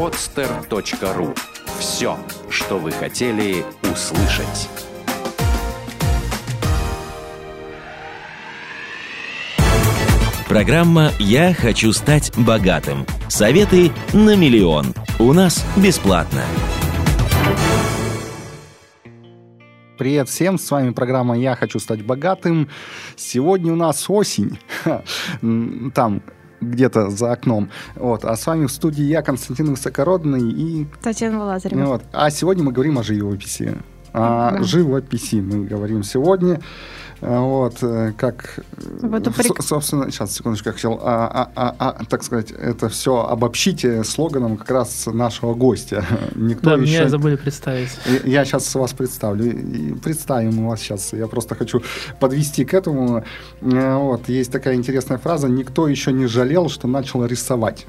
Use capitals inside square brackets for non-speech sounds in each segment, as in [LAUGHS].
podster.ru. Все, что вы хотели услышать. Программа «Я хочу стать богатым». Советы на миллион. У нас бесплатно. Привет всем, с вами программа «Я хочу стать богатым». Сегодня у нас осень. [LAUGHS] Там где-то за окном. Вот. А с вами в студии я, Константин Высокородный и... Татьяна Лазарева. Вот. А сегодня мы говорим о живописи. О да. живописи мы говорим сегодня. Вот, э, как, вот упрек... собственно, сейчас, секундочку, я хотел, а, а, а, а, так сказать, это все обобщите слоганом как раз нашего гостя. [LAUGHS] Никто да, еще... меня забыли представить. Я сейчас вас представлю. Представим вас сейчас. Я просто хочу подвести к этому. Э, вот, есть такая интересная фраза. Никто еще не жалел, что начал рисовать.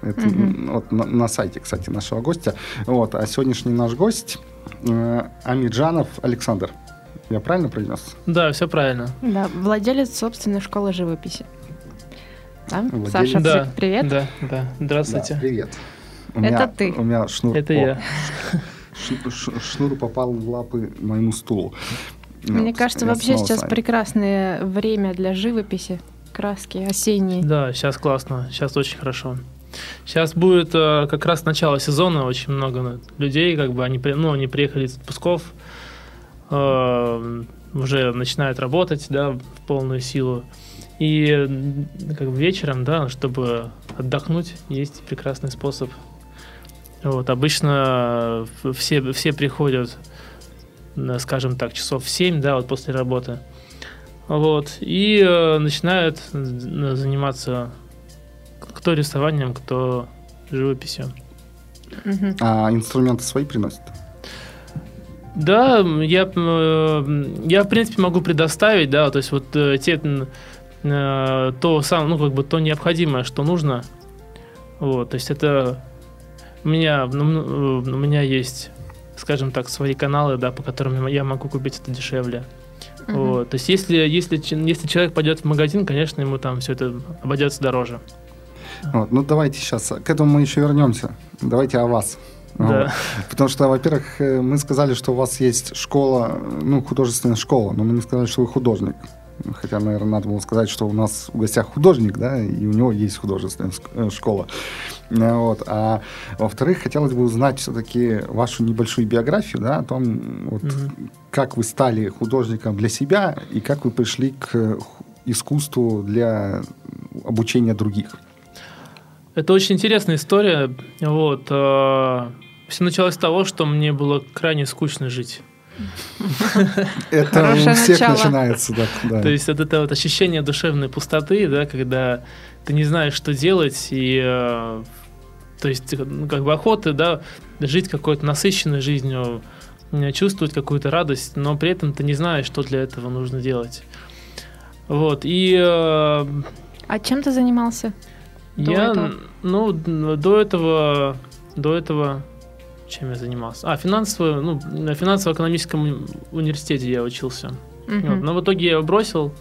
Это угу. вот на, на сайте, кстати, нашего гостя. Вот, а сегодняшний наш гость э, Амиджанов Александр. Я правильно произнес? Да, все правильно. Да, владелец собственной школы живописи. Да? Владелец... Саша, да, привет. Да, да. Здравствуйте. Да, привет. У Это меня, ты. У меня шнур. Это О, я. Шнур попал в лапы моему стулу. Мне ну, кажется, вообще сейчас прекрасное время для живописи. Краски осенние. Да, сейчас классно. Сейчас очень хорошо. Сейчас будет э, как раз начало сезона, очень много людей, как бы они, ну, они приехали из отпусков, Э, уже начинает работать, да, в полную силу. И как бы вечером, да, чтобы отдохнуть, есть прекрасный способ. Вот, обычно все, все приходят, скажем так, часов в 7, да, вот после работы. Вот, и э, начинают заниматься кто рисованием, кто живописью. А инструменты свои приносят? Да, я, э, я в принципе могу предоставить, да, то есть вот э, те, э, то сам, ну как бы то необходимое, что нужно, вот, то есть это у меня, ну, у меня есть, скажем так, свои каналы, да, по которым я могу купить это дешевле. Uh-huh. Вот. То есть если, если, если человек пойдет в магазин, конечно, ему там все это обойдется дороже. Вот, ну давайте сейчас, к этому мы еще вернемся. Давайте о вас. Да. Потому что, во-первых, э, мы сказали, что у вас есть школа, ну, художественная школа, но мы не сказали, что вы художник. Хотя, наверное, надо было сказать, что у нас в гостях художник, да, и у него есть художественная э, школа. Э, вот. А во-вторых, хотелось бы узнать все-таки вашу небольшую биографию, да, о том, вот, угу. как вы стали художником для себя и как вы пришли к искусству для обучения других. Это очень интересная история. Вот. Все началось с того, что мне было крайне скучно жить. Это у всех начинается, да. То есть вот это вот ощущение душевной пустоты, да, когда ты не знаешь, что делать, и э, то есть ну, как бы охота, да, жить какой-то насыщенной жизнью, чувствовать какую-то радость, но при этом ты не знаешь, что для этого нужно делать. Вот, и... Э, а чем ты занимался? я, ну, до этого, до этого чем я занимался? А, финансово, ну, на финансово-экономическом университете я учился. Угу. Вот, но в итоге я его бросил.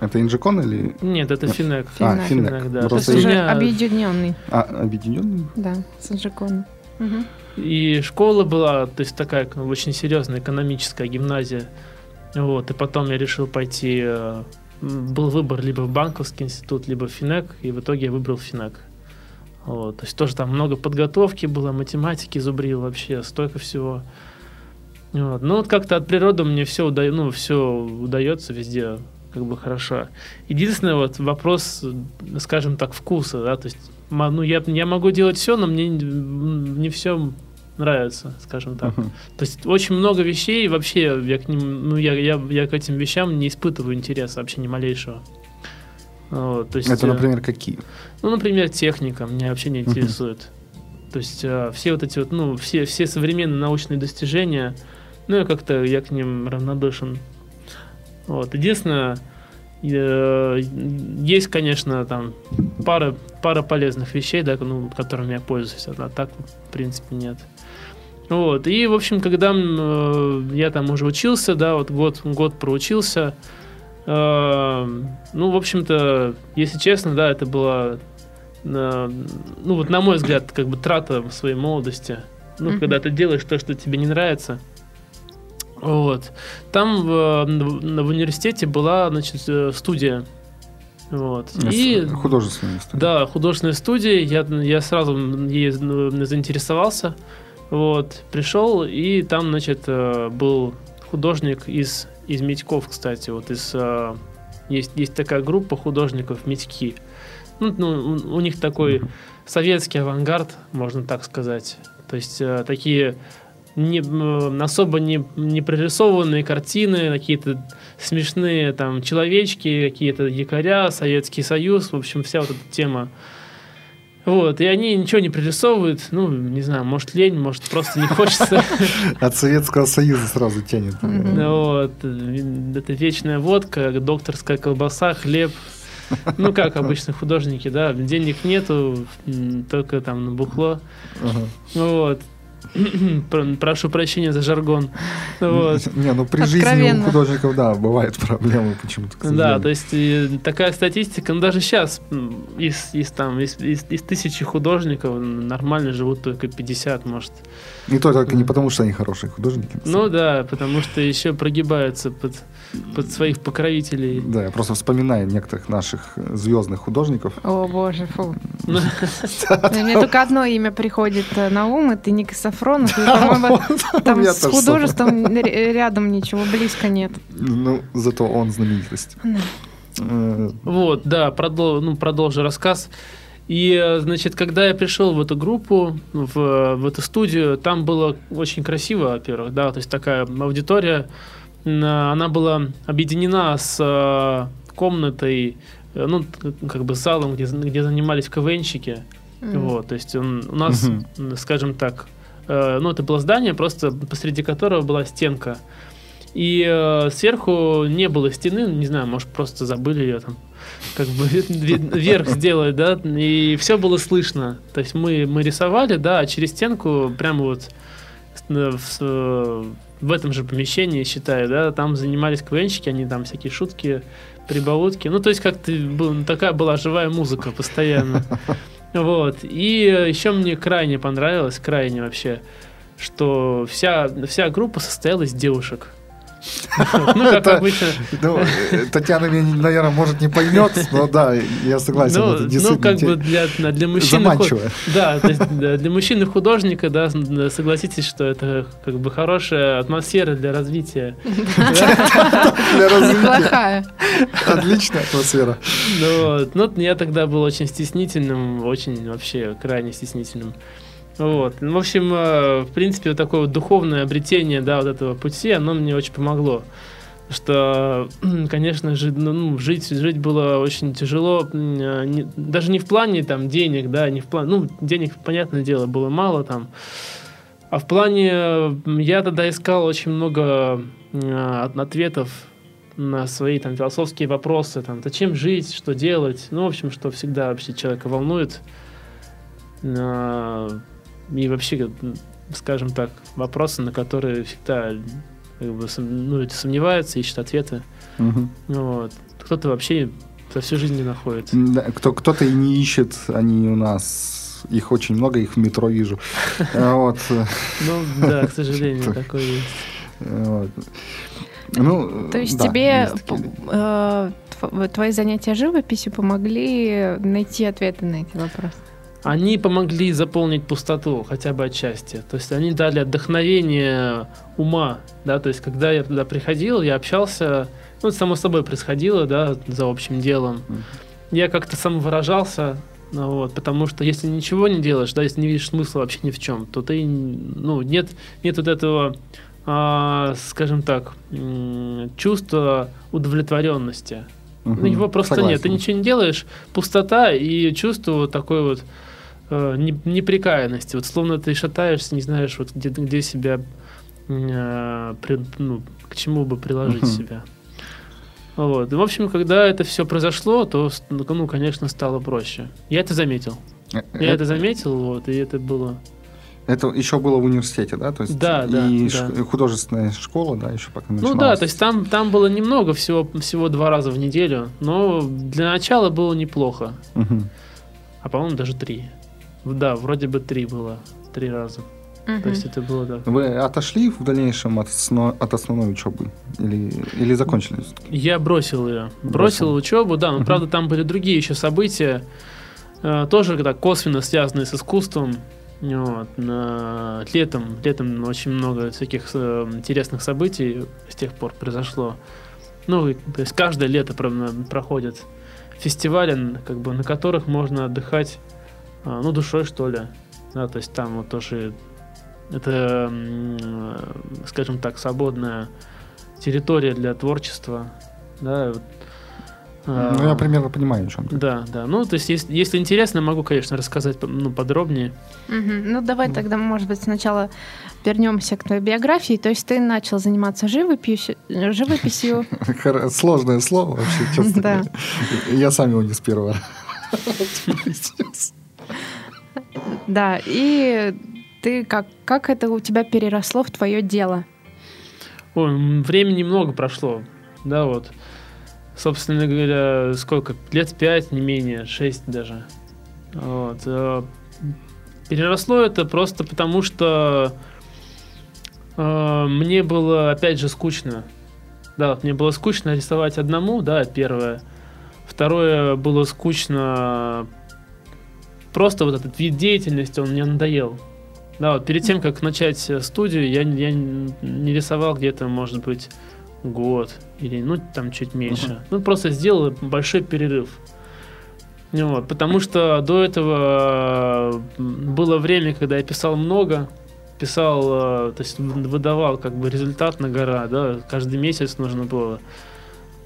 Это Инжикон или? Нет, это Финек. А, Финек, Финек да. Просто уже меня... объединенный. А, объединенный? Да, с Инжиконом. Угу. И школа была, то есть такая очень серьезная экономическая гимназия. Вот, и потом я решил пойти, э, был выбор либо в банковский институт, либо в Финек, и в итоге я выбрал Финек. Вот, то есть тоже там много подготовки было, математики зубрил вообще, столько всего. Вот. Ну вот как-то от природы мне все, уда... ну, все удается везде как бы хорошо. Единственный вот вопрос, скажем так, вкуса, да, то есть ну, я, я могу делать все, но мне не все нравится, скажем так. Uh-huh. То есть очень много вещей, вообще я к ним, ну, я, я, я к этим вещам не испытываю интереса вообще ни малейшего. Вот, то есть, Это, э, например, какие? Ну, например, техника меня вообще не интересует. То есть э, все вот эти вот, ну, все, все современные научные достижения, ну, я как-то, я к ним равнодушен. Вот. Единственное, э, есть, конечно, там пара, пара полезных вещей, да, ну, которыми я пользуюсь, а так, в принципе, нет. Вот. И, в общем, когда я там уже учился, да, вот год, год проучился, ну, в общем-то, если честно, да, это была ну вот на мой взгляд, как бы трата своей молодости. Ну, mm-hmm. когда ты делаешь то, что тебе не нравится. Вот. Там в, в университете была, значит, э, студия. Вот. И, художественная студия. Да, художественная студия. Я, я сразу ей заинтересовался. Вот. Пришел, и там, значит, э, был художник из, из Митьков, кстати. Вот из, э, есть, есть такая группа художников Митьки. Ну, ну, у них такой советский авангард, можно так сказать. То есть такие не, особо не, не прорисованные картины, какие-то смешные там человечки, какие-то якоря, Советский Союз, в общем, вся вот эта тема. Вот, и они ничего не прорисовывают, ну, не знаю, может лень, может просто не хочется. [LAUGHS] От Советского Союза сразу тянет. Вот, это вечная водка, докторская колбаса, хлеб, ну, как обычно художники, да, денег нету, только там на бухло. Вот. [CLEARS THROAT] Прошу прощения за жаргон. Вот. Не, ну при жизни у художников, да, бывают проблемы почему-то. Да, то есть такая статистика, ну даже сейчас из, из, там, из, из, из тысячи художников нормально живут только 50, может. И то только не потому, что они хорошие художники. Ну да, потому что еще прогибаются под, под своих покровителей. Да, я просто вспоминаю некоторых наших звездных художников. О боже, фу. [LAUGHS] [LAUGHS] Мне только одно имя приходит э, на ум, это Ник Сафронов. [LAUGHS] Там с художеством рядом ничего близко нет. Ну, зато он знаменитость. Э, вот, да, ну, продолжу рассказ. И, значит, когда я пришел в эту группу, в, в эту студию, там было очень красиво, во-первых, да, то есть такая аудитория, она была объединена с э, комнатой, э, ну, как бы залом, где, где занимались КВНщики. Mm. Вот, то есть он, у нас, mm-hmm. скажем так, э, ну, это было здание, просто посреди которого была стенка. И э, сверху не было стены, не знаю, может, просто забыли ее там как бы [LAUGHS] вверх сделать, да, и все было слышно. То есть мы, мы рисовали, да, а через стенку прямо вот в, в этом же помещении, считаю, да, там занимались КВНщики, они там всякие шутки, прибаутки. Ну, то есть как-то такая была живая музыка постоянно. Вот. И еще мне крайне понравилось, крайне вообще, что вся, вся группа состояла из девушек. Ну, как обычно. Ну, Татьяна меня, наверное, может не поймет, но да, я согласен. Ну, ну как бы для, для мужчины... Да, для мужчины художника, да, согласитесь, что это как бы хорошая атмосфера для развития. Для развития. Отличная атмосфера. Ну, ну, я тогда был очень стеснительным, очень вообще крайне стеснительным. Вот. Ну, в общем, э, в принципе, вот такое вот духовное обретение, да, вот этого пути, оно мне очень помогло. Что, [CLEARS THROAT] конечно, жить, ну, ну, жить, жить было очень тяжело, э, даже не в плане там денег, да, не в плане, ну, денег, понятное дело, было мало там, а в плане, я тогда искал очень много э, ответов на свои там философские вопросы, там, зачем жить, что делать, ну, в общем, что всегда вообще человека волнует и вообще, скажем так, вопросы, на которые всегда как бы, ну, люди сомневаются, ищут ответы. Угу. Вот. Кто-то вообще за всю жизнь не находит. Да, кто, кто-то и не ищет, они у нас их очень много, их в метро вижу. [LAUGHS] Вот. Ну да, к сожалению, такое есть. Ну, То есть тебе э, твои занятия живописью помогли найти ответы на эти вопросы? Они помогли заполнить пустоту хотя бы отчасти. То есть они дали отдохновение ума, да, то есть когда я туда приходил, я общался, ну, это само собой происходило, да, за общим делом. Я как-то самовыражался, ну, вот, потому что если ничего не делаешь, да, если не видишь смысла вообще ни в чем, то ты, ну, нет, нет вот этого, а, скажем так, чувства удовлетворенности. Угу, Его просто согласен. нет. Ты ничего не делаешь, пустота и чувство вот такой вот э, неприкаянности. Вот словно ты шатаешься, не знаешь, вот где, где себя, э, при, ну, к чему бы приложить uh-huh. себя. Вот. И, в общем, когда это все произошло, то, ну, конечно, стало проще. Я это заметил. Я это, это заметил, вот, и это было... Это еще было в университете, да? То есть да, да. И да. художественная школа, да, еще пока начиналась. Ну да, то есть там, там было немного, всего, всего два раза в неделю, но для начала было неплохо. Угу. а по-моему даже три. Да, вроде бы три было, три раза. Угу. То есть это было, да. Вы отошли в дальнейшем от, основной, от основной учебы? Или, или закончили? Я бросил ее. Бросил, бросил учебу, да, но угу. правда там были другие еще события, э, тоже когда косвенно связанные с искусством. Вот, летом, летом очень много всяких э, интересных событий с тех пор произошло. Ну, то есть каждое лето проходят фестивали, как бы, на которых можно отдыхать, ну, душой, что ли. Да, то есть там вот тоже это, скажем так, свободная территория для творчества. Да, ну, я примерно понимаю, о чем ты. Да, да. Ну, то есть, если, если интересно, могу, конечно, рассказать ну, подробнее. Угу. Ну, давай да. тогда, может быть, сначала вернемся к твоей биографии. То есть ты начал заниматься живописью. живописью. Сложное слово вообще, честно [LAUGHS] да. Я сам его не с первого [LAUGHS] Да, и ты как, как это у тебя переросло в твое дело? Ой, времени много прошло, да, вот. Собственно говоря, сколько? Лет пять, не менее, шесть даже. Вот. Э, переросло это просто потому, что э, мне было, опять же, скучно. Да, мне было скучно рисовать одному, да, первое. Второе, было скучно просто вот этот вид деятельности, он мне надоел. Да, вот перед тем, как начать э, студию, я, я не рисовал где-то, может быть, год или, ну, там чуть меньше. Uh-huh. Ну, просто сделал большой перерыв. Вот, потому что до этого э, было время, когда я писал много, писал, э, то есть выдавал как бы результат на гора, да, каждый месяц нужно было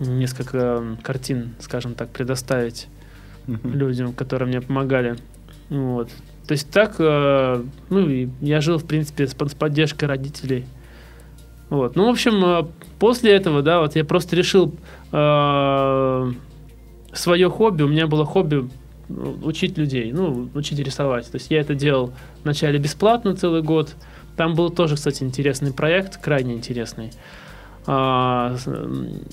несколько картин, скажем так, предоставить uh-huh. людям, которые мне помогали. Вот. То есть так, э, ну, я жил, в принципе, с, поддержкой родителей. Вот. Ну, в общем, э, после этого, да, вот я просто решил э, свое хобби, у меня было хобби учить людей, ну, учить рисовать. То есть я это делал вначале бесплатно целый год. Там был тоже, кстати, интересный проект, крайне интересный. А,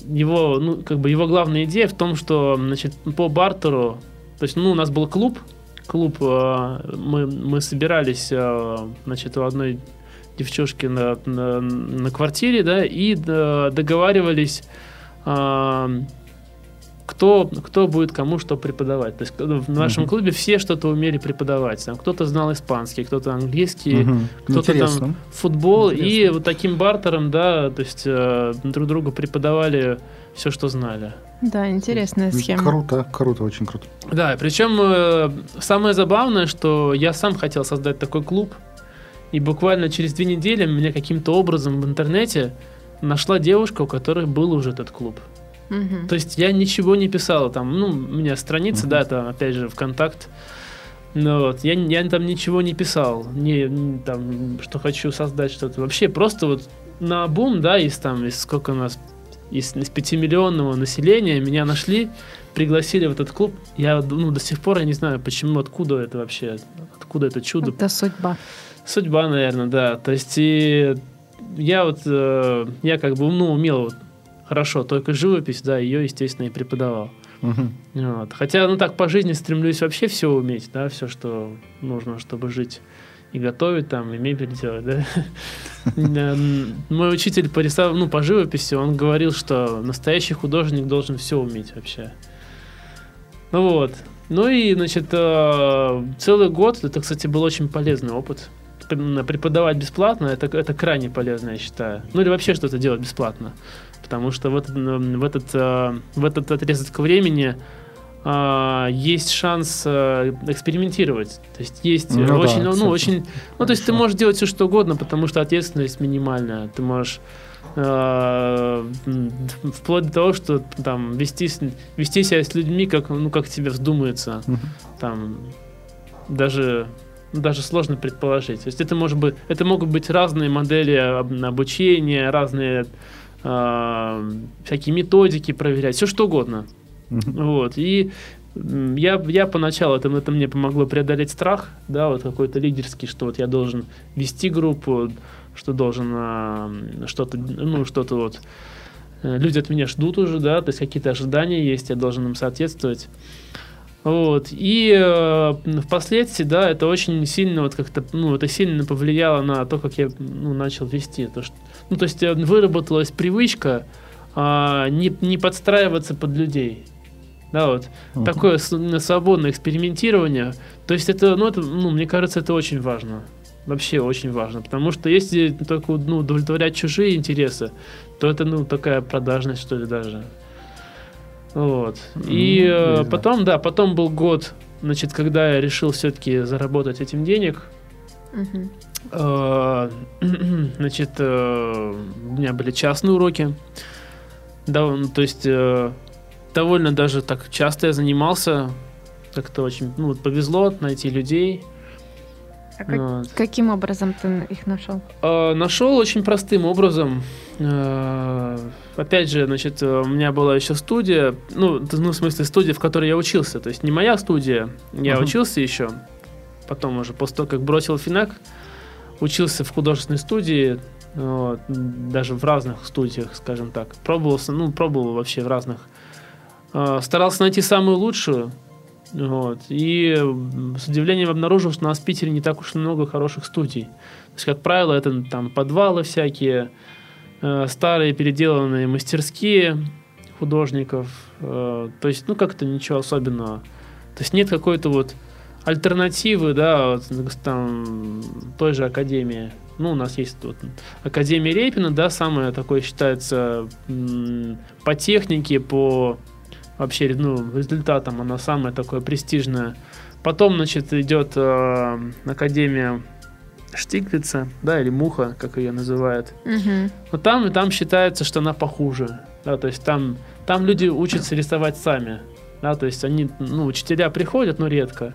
его, ну, как бы его главная идея в том, что, значит, по бартеру, то есть, ну, у нас был клуб, клуб, э, мы, мы собирались, э, значит, у одной девчушки на, на, на квартире, да, и э, договаривались, кто, кто будет кому что преподавать. То есть в нашем uh-huh. клубе все что-то умели преподавать. Там кто-то знал испанский, кто-то английский, uh-huh. кто-то Интересно. там футбол. Интересно. И вот таким бартером, да, то есть друг другу преподавали все, что знали. Да, интересная схема. Круто, круто, очень круто. Да, причем э, самое забавное, что я сам хотел создать такой клуб, и буквально через две недели меня каким-то образом в интернете нашла девушка, у которой был уже этот клуб. Угу. То есть я ничего не писал там, ну, у меня страница, угу. да, там, опять же, ВКонтакт. Ну, вот, я, я там ничего не писал, не, не там, что хочу создать что-то. Вообще просто вот на бум, да, из там, из сколько у нас из, из 5-миллионного населения меня нашли, пригласили в этот клуб. Я ну, до сих пор я не знаю, почему, откуда это вообще, откуда это чудо. Это судьба. Судьба, наверное, да. То есть и я вот, э, я как бы, ну, умел вот, хорошо только живопись, да, ее, естественно, и преподавал. Угу. Вот. Хотя, ну так, по жизни стремлюсь вообще все уметь, да, все, что нужно, чтобы жить и готовить там, и мебель делать, да. [LAUGHS] Мой учитель по рисов... ну, по живописи, он говорил, что настоящий художник должен все уметь вообще. Ну вот. Ну и, значит, э, целый год, это, кстати, был очень полезный опыт. Преподавать бесплатно, это, это крайне полезно, я считаю. Ну или вообще что-то делать бесплатно. Потому что в этот, в этот, э, в этот отрезок времени а, есть шанс э, экспериментировать. То есть есть ну, очень, да, ну, очень, ну, то есть ты можешь делать все что угодно, потому что ответственность минимальная. Ты можешь э, вплоть до того, что там вести, вести себя с людьми, как, ну, как тебе вздумается. Угу. Там даже даже сложно предположить. То есть это может быть, это могут быть разные модели обучения, разные э, всякие методики проверять, все что угодно. Вот. И я, я поначалу, это, это мне помогло преодолеть страх, да, вот какой-то лидерский, что вот я должен вести группу, что должен а, что-то, ну, что-то вот э, люди от меня ждут уже, да, то есть какие-то ожидания есть, я должен им соответствовать. Вот. И э, впоследствии, да, это очень сильно вот как-то, ну, это сильно повлияло на то, как я ну, начал вести. То, что, ну, то есть э, выработалась привычка э, не, не подстраиваться под людей. Да, вот. Uh-huh. Такое свободное экспериментирование. То есть это, ну, это, ну, мне кажется, это очень важно. Вообще очень важно. Потому что если только ну, удовлетворять чужие интересы, то это, ну, такая продажность, что ли, даже. Вот. И mm, потом, да, потом был год, значит, когда я решил все-таки заработать этим денег. Mm-hmm. [CLEARS THROAT] Значит, э, у меня были частные уроки. Да, ну, то есть довольно даже так часто я занимался. Как-то очень, ну, вот повезло найти людей. А как, вот. каким образом ты их нашел? Э, нашел очень простым образом. Э, опять же, значит, у меня была еще студия, ну, ну, в смысле, студия, в которой я учился. То есть не моя студия, я uh-huh. учился еще. Потом уже, после того, как бросил Финак, учился в художественной студии, вот, даже в разных студиях, скажем так. Пробовался, ну, пробовал вообще в разных. Э, старался найти самую лучшую, вот. И с удивлением обнаружил, что у нас в Питере не так уж много хороших студий. То есть, как правило, это там подвалы всякие, э, старые переделанные мастерские художников. Э, то есть, ну, как-то ничего особенного. То есть нет какой-то вот альтернативы, да, вот, там, той же академии. Ну, у нас есть вот Академия Репина, да, самая такое считается по технике, по вообще ну, результатом, она самая такое престижная. Потом, значит, идет э, Академия Штиглица, да, или Муха, как ее называют. Угу. Но там и там считается, что она похуже. Да, то есть там, там люди учатся рисовать сами. Да, то есть они, ну, учителя приходят, но редко.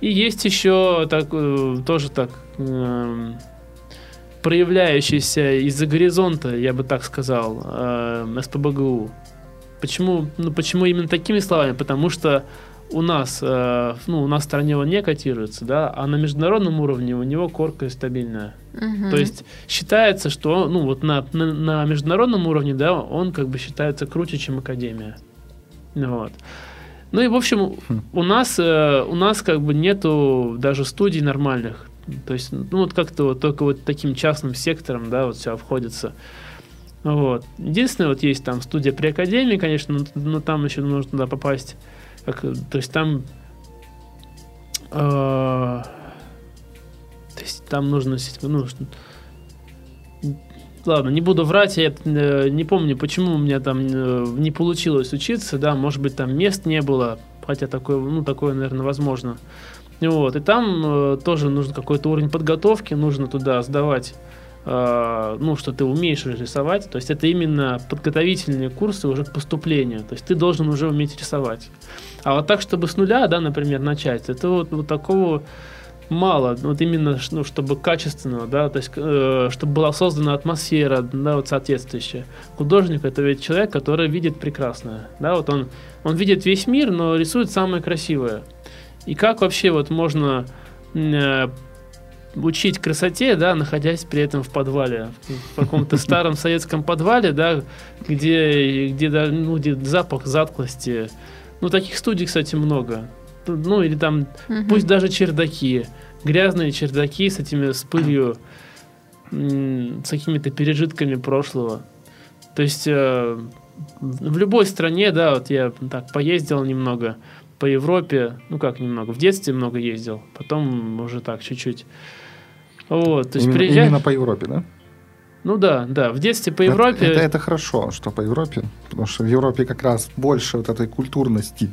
И есть еще так, э, тоже так э, проявляющийся из-за горизонта, я бы так сказал, э, СПБГУ. Почему, ну, почему именно такими словами? Потому что у нас, э, ну, у нас в стране он не котируется, да, а на международном уровне у него корка стабильная. Угу. То есть считается, что, ну, вот на, на, на международном уровне, да, он как бы считается круче, чем академия. Вот. Ну и, в общем, хм. у нас, э, у нас как бы нету даже студий нормальных. То есть, ну, вот как-то вот только вот таким частным сектором, да, вот все обходится. Вот. Единственное, вот есть там студия при академии, конечно, но, но там еще нужно туда попасть. Как, то есть там... Э, то есть там нужно... Ну, ладно, не буду врать, я э, не помню, почему у меня там э, не получилось учиться, да, может быть, там мест не было, хотя такое, ну, такое, наверное, возможно. Вот, и там э, тоже нужен какой-то уровень подготовки, нужно туда сдавать ну, что ты умеешь рисовать, то есть это именно подготовительные курсы уже к поступлению, то есть ты должен уже уметь рисовать. А вот так, чтобы с нуля, да, например, начать, это вот, вот такого мало, вот именно, ну, чтобы качественного, да, то есть, э, чтобы была создана атмосфера, да, вот соответствующая. Художник это ведь человек, который видит прекрасное, да, вот он, он видит весь мир, но рисует самое красивое. И как вообще вот можно э, учить красоте, да, находясь при этом в подвале, в каком-то старом советском подвале, да, где, где, ну, где запах затклости. Ну, таких студий, кстати, много. Ну, или там, угу. пусть даже чердаки, грязные чердаки с этими, с пылью, с какими-то пережитками прошлого. То есть э, в любой стране, да, вот я так поездил немного по Европе, ну как немного, в детстве много ездил, потом уже так чуть-чуть. Вот, то есть именно, приезжаешь... именно по Европе, да? Ну да, да, в детстве по Европе... Это, это, это хорошо, что по Европе, потому что в Европе как раз больше вот этой культурности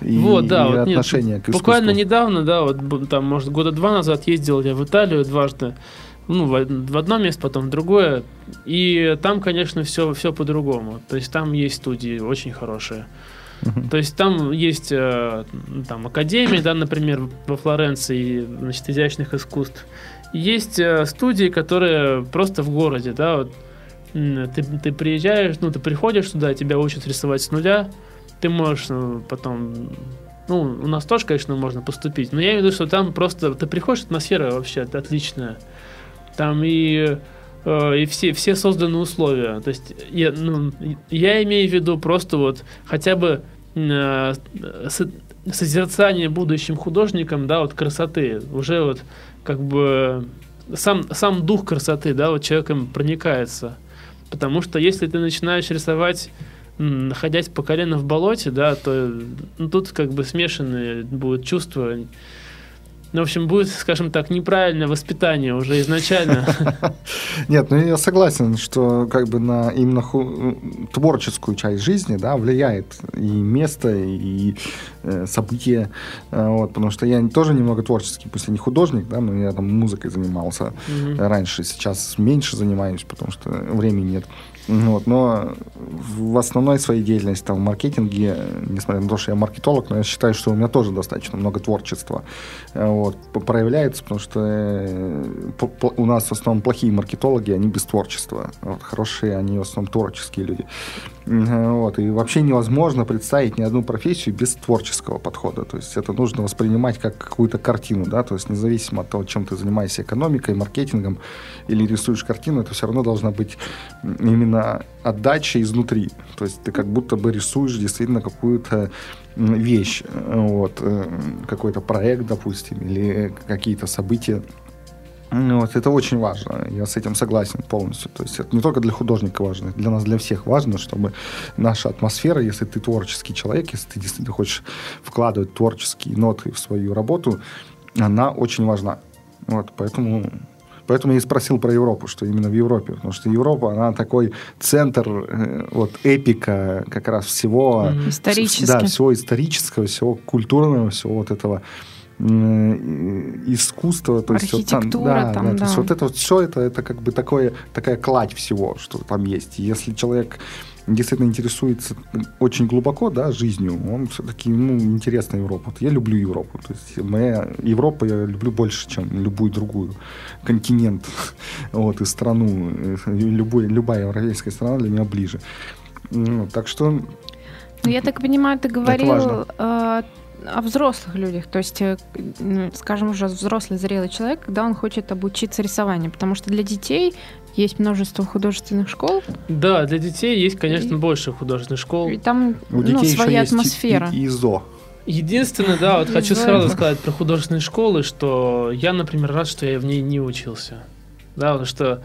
и, вот, да, и вот отношения нет, к искусству. Буквально недавно, да, вот там, может, года два назад ездил я в Италию дважды, ну, в, в одно место, потом в другое, и там, конечно, все, все по-другому. То есть там есть студии очень хорошие. Uh-huh. То есть там есть э, там академии, да, например, во Флоренции, значит, изящных искусств. Есть э, студии, которые просто в городе, да, вот ты, ты приезжаешь, ну, ты приходишь туда, тебя учат рисовать с нуля, ты можешь ну, потом, ну, у нас тоже, конечно, можно поступить, но я имею в виду, что там просто, ты приходишь, атмосфера вообще отличная, там и э, и все, все созданы условия. То есть я, ну, я имею в виду просто вот хотя бы э, созерцание будущим художником, да, вот красоты, уже вот как бы сам, сам дух красоты, да, вот человеком проникается. Потому что если ты начинаешь рисовать находясь по колено в болоте, да, то ну, тут как бы смешанные будут чувства. Ну, в общем, будет, скажем так, неправильное воспитание уже изначально. [LAUGHS] Нет, ну я согласен, что как бы на именно творческую часть жизни, да, влияет и место, и э, события, э, вот, потому что я тоже немного творческий, пусть я не художник, да, но я там музыкой занимался раньше, сейчас меньше занимаюсь, потому что времени нет. Вот, но в основной своей деятельности, там, в маркетинге, несмотря на то, что я маркетолог, но я считаю, что у меня тоже достаточно много творчества вот, проявляется, потому что э, у нас в основном плохие маркетологи, они без творчества. Вот, хорошие, они в основном творческие люди. Вот, и вообще невозможно представить ни одну профессию без творческого подхода. То есть это нужно воспринимать как какую-то картину, да, то есть независимо от того, чем ты занимаешься, экономикой, маркетингом или рисуешь картину, это все равно должна быть именно отдача изнутри. То есть ты как будто бы рисуешь действительно какую-то вещь, вот, э, какой-то проект, допустим, или какие-то события. Вот, это очень важно, я с этим согласен полностью. То есть это не только для художника важно, для нас, для всех важно, чтобы наша атмосфера, если ты творческий человек, если ты действительно хочешь вкладывать творческие ноты в свою работу, она очень важна. Вот, поэтому Поэтому я и спросил про Европу, что именно в Европе. Потому что Европа, она такой центр э, вот эпика как раз всего... Исторически. Да, всего исторического, всего культурного, всего вот этого искусство, то есть вот там, да, там, да, да. То есть вот это вот все это это как бы такое такая кладь всего, что там есть. Если человек действительно интересуется очень глубоко, да, жизнью, он все-таки ему интересна Европа. Вот я люблю Европу, то есть моя Европа я люблю больше, чем любую другую континент, [LAUGHS] вот и страну, любой любая европейская страна для меня ближе. Ну, так что. Ну я так понимаю, ты говорил о взрослых людях, то есть, э, скажем, уже взрослый, зрелый человек, когда он хочет обучиться рисованию, потому что для детей есть множество художественных школ. Да, для детей есть, конечно, и, больше художественных школ. И там У ну, своя атмосфера. И, и ИЗО. Единственное, да, вот хочу сразу сказать про художественные школы, что я, например, рад, что я в ней не учился. Да, потому что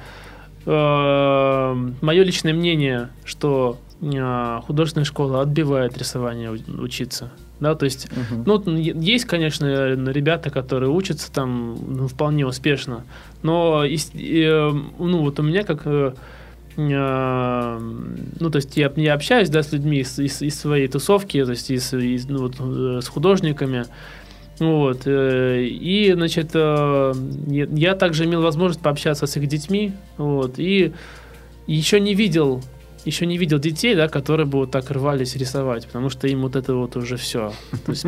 мое личное мнение, что э, художественная школа отбивает рисование учиться да, то есть, угу. ну, есть, конечно, ребята, которые учатся там ну, вполне успешно, но, и, и, ну, вот у меня как, э, э, ну, то есть, я, я общаюсь, да, с людьми из, из, из своей тусовки, то есть, из, из, ну, вот, э, с художниками, вот, э, и, значит, э, я также имел возможность пообщаться с их детьми, вот, и еще не видел еще не видел детей, да, которые бы вот так рвались рисовать, потому что им вот это вот уже все. То есть